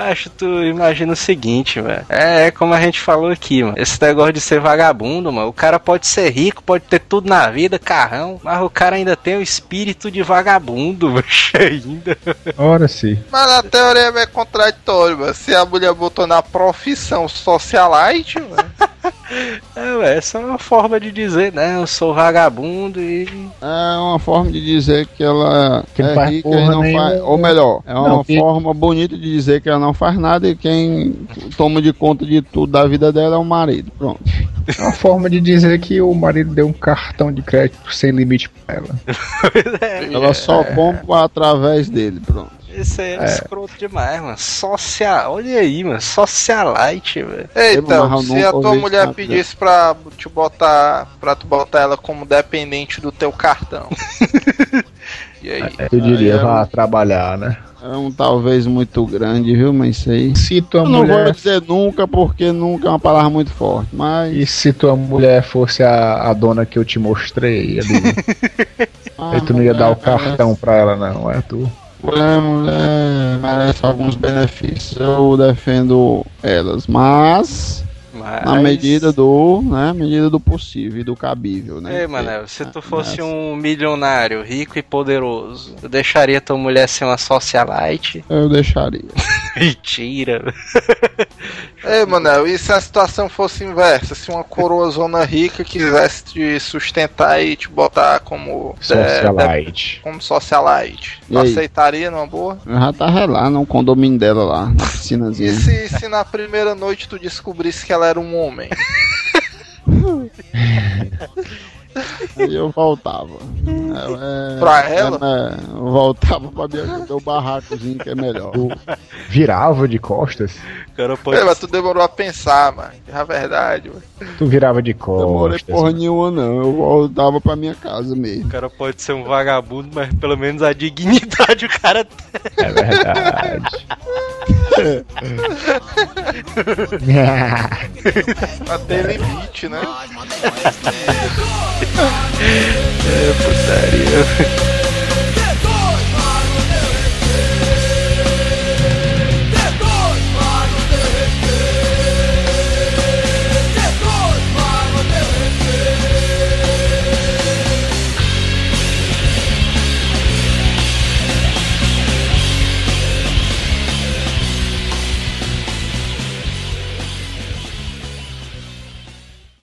Acho tu imagina o seguinte, velho. É, é como a gente falou aqui, mano. Esse negócio de ser vagabundo, mano. O cara pode ser rico, pode ter tudo na vida, carrão, mas o cara ainda tem o espírito de vagabundo, velho, ainda. Ora sim. Mas na teoria é contraditório, mano. Se a mulher botou na profissão socialite, mano. É, essa é uma forma de dizer, né? Eu sou vagabundo e. É uma forma de dizer que ela Que é faz rica e não nenhuma. faz. Ou melhor, é uma Não, que- forma bonita de dizer que ela não faz nada e quem toma de conta de tudo da vida dela é o marido. Pronto. É uma forma de dizer que o marido deu um cartão de crédito sem limite pra ela. Ela só compra através dele. Pronto. Isso aí é, escroto demais, mano. Social. Olha aí, mano. Socialite, velho. Então, se a nunca tua mulher pedisse pra te botar. pra tu botar ela como dependente do teu cartão. e aí? Eu diria, Aí é vá trabalhar, né? É um talvez muito grande, viu? Mas isso aí. Se tua Eu não mulher. vou dizer nunca porque nunca é uma palavra muito forte. Mas. E se tua mulher fosse a, a dona que eu te mostrei ali? Ah, aí tu não ia dar o cartão pra ela, não, é tu? Mulher, mulher merece alguns benefícios. Eu defendo elas, mas Mas... na medida do, né, medida do possível e do cabível, né? Ei, Manel, se tu Ah, fosse nessa. um milionário, rico e poderoso, tu deixaria tua mulher ser uma socialite? Eu deixaria. Mentira. Ei, Manel, e se a situação fosse inversa? Se uma coroa zona rica quisesse te sustentar e te botar como. é, Socialite. como socialite. Tu E aceitaria numa boa? Eu já tava lá no condomínio dela lá, na E piscinazinha. se, se na primeira noite tu descobrisse que ela era um homem? Aí eu voltava. É, é, Pra ela? é, eu voltava pra minha, meu barracozinho que é melhor. Virava de costas? O cara pode, Ei, mas tu demorou a pensar, mano. É a verdade, mano. Tu virava de Demorei costas. porra nenhuma não, eu voltava pra minha casa o mesmo. cara pode ser um vagabundo, mas pelo menos a dignidade o cara tem. É verdade. Mas tem limite, né? é putaria.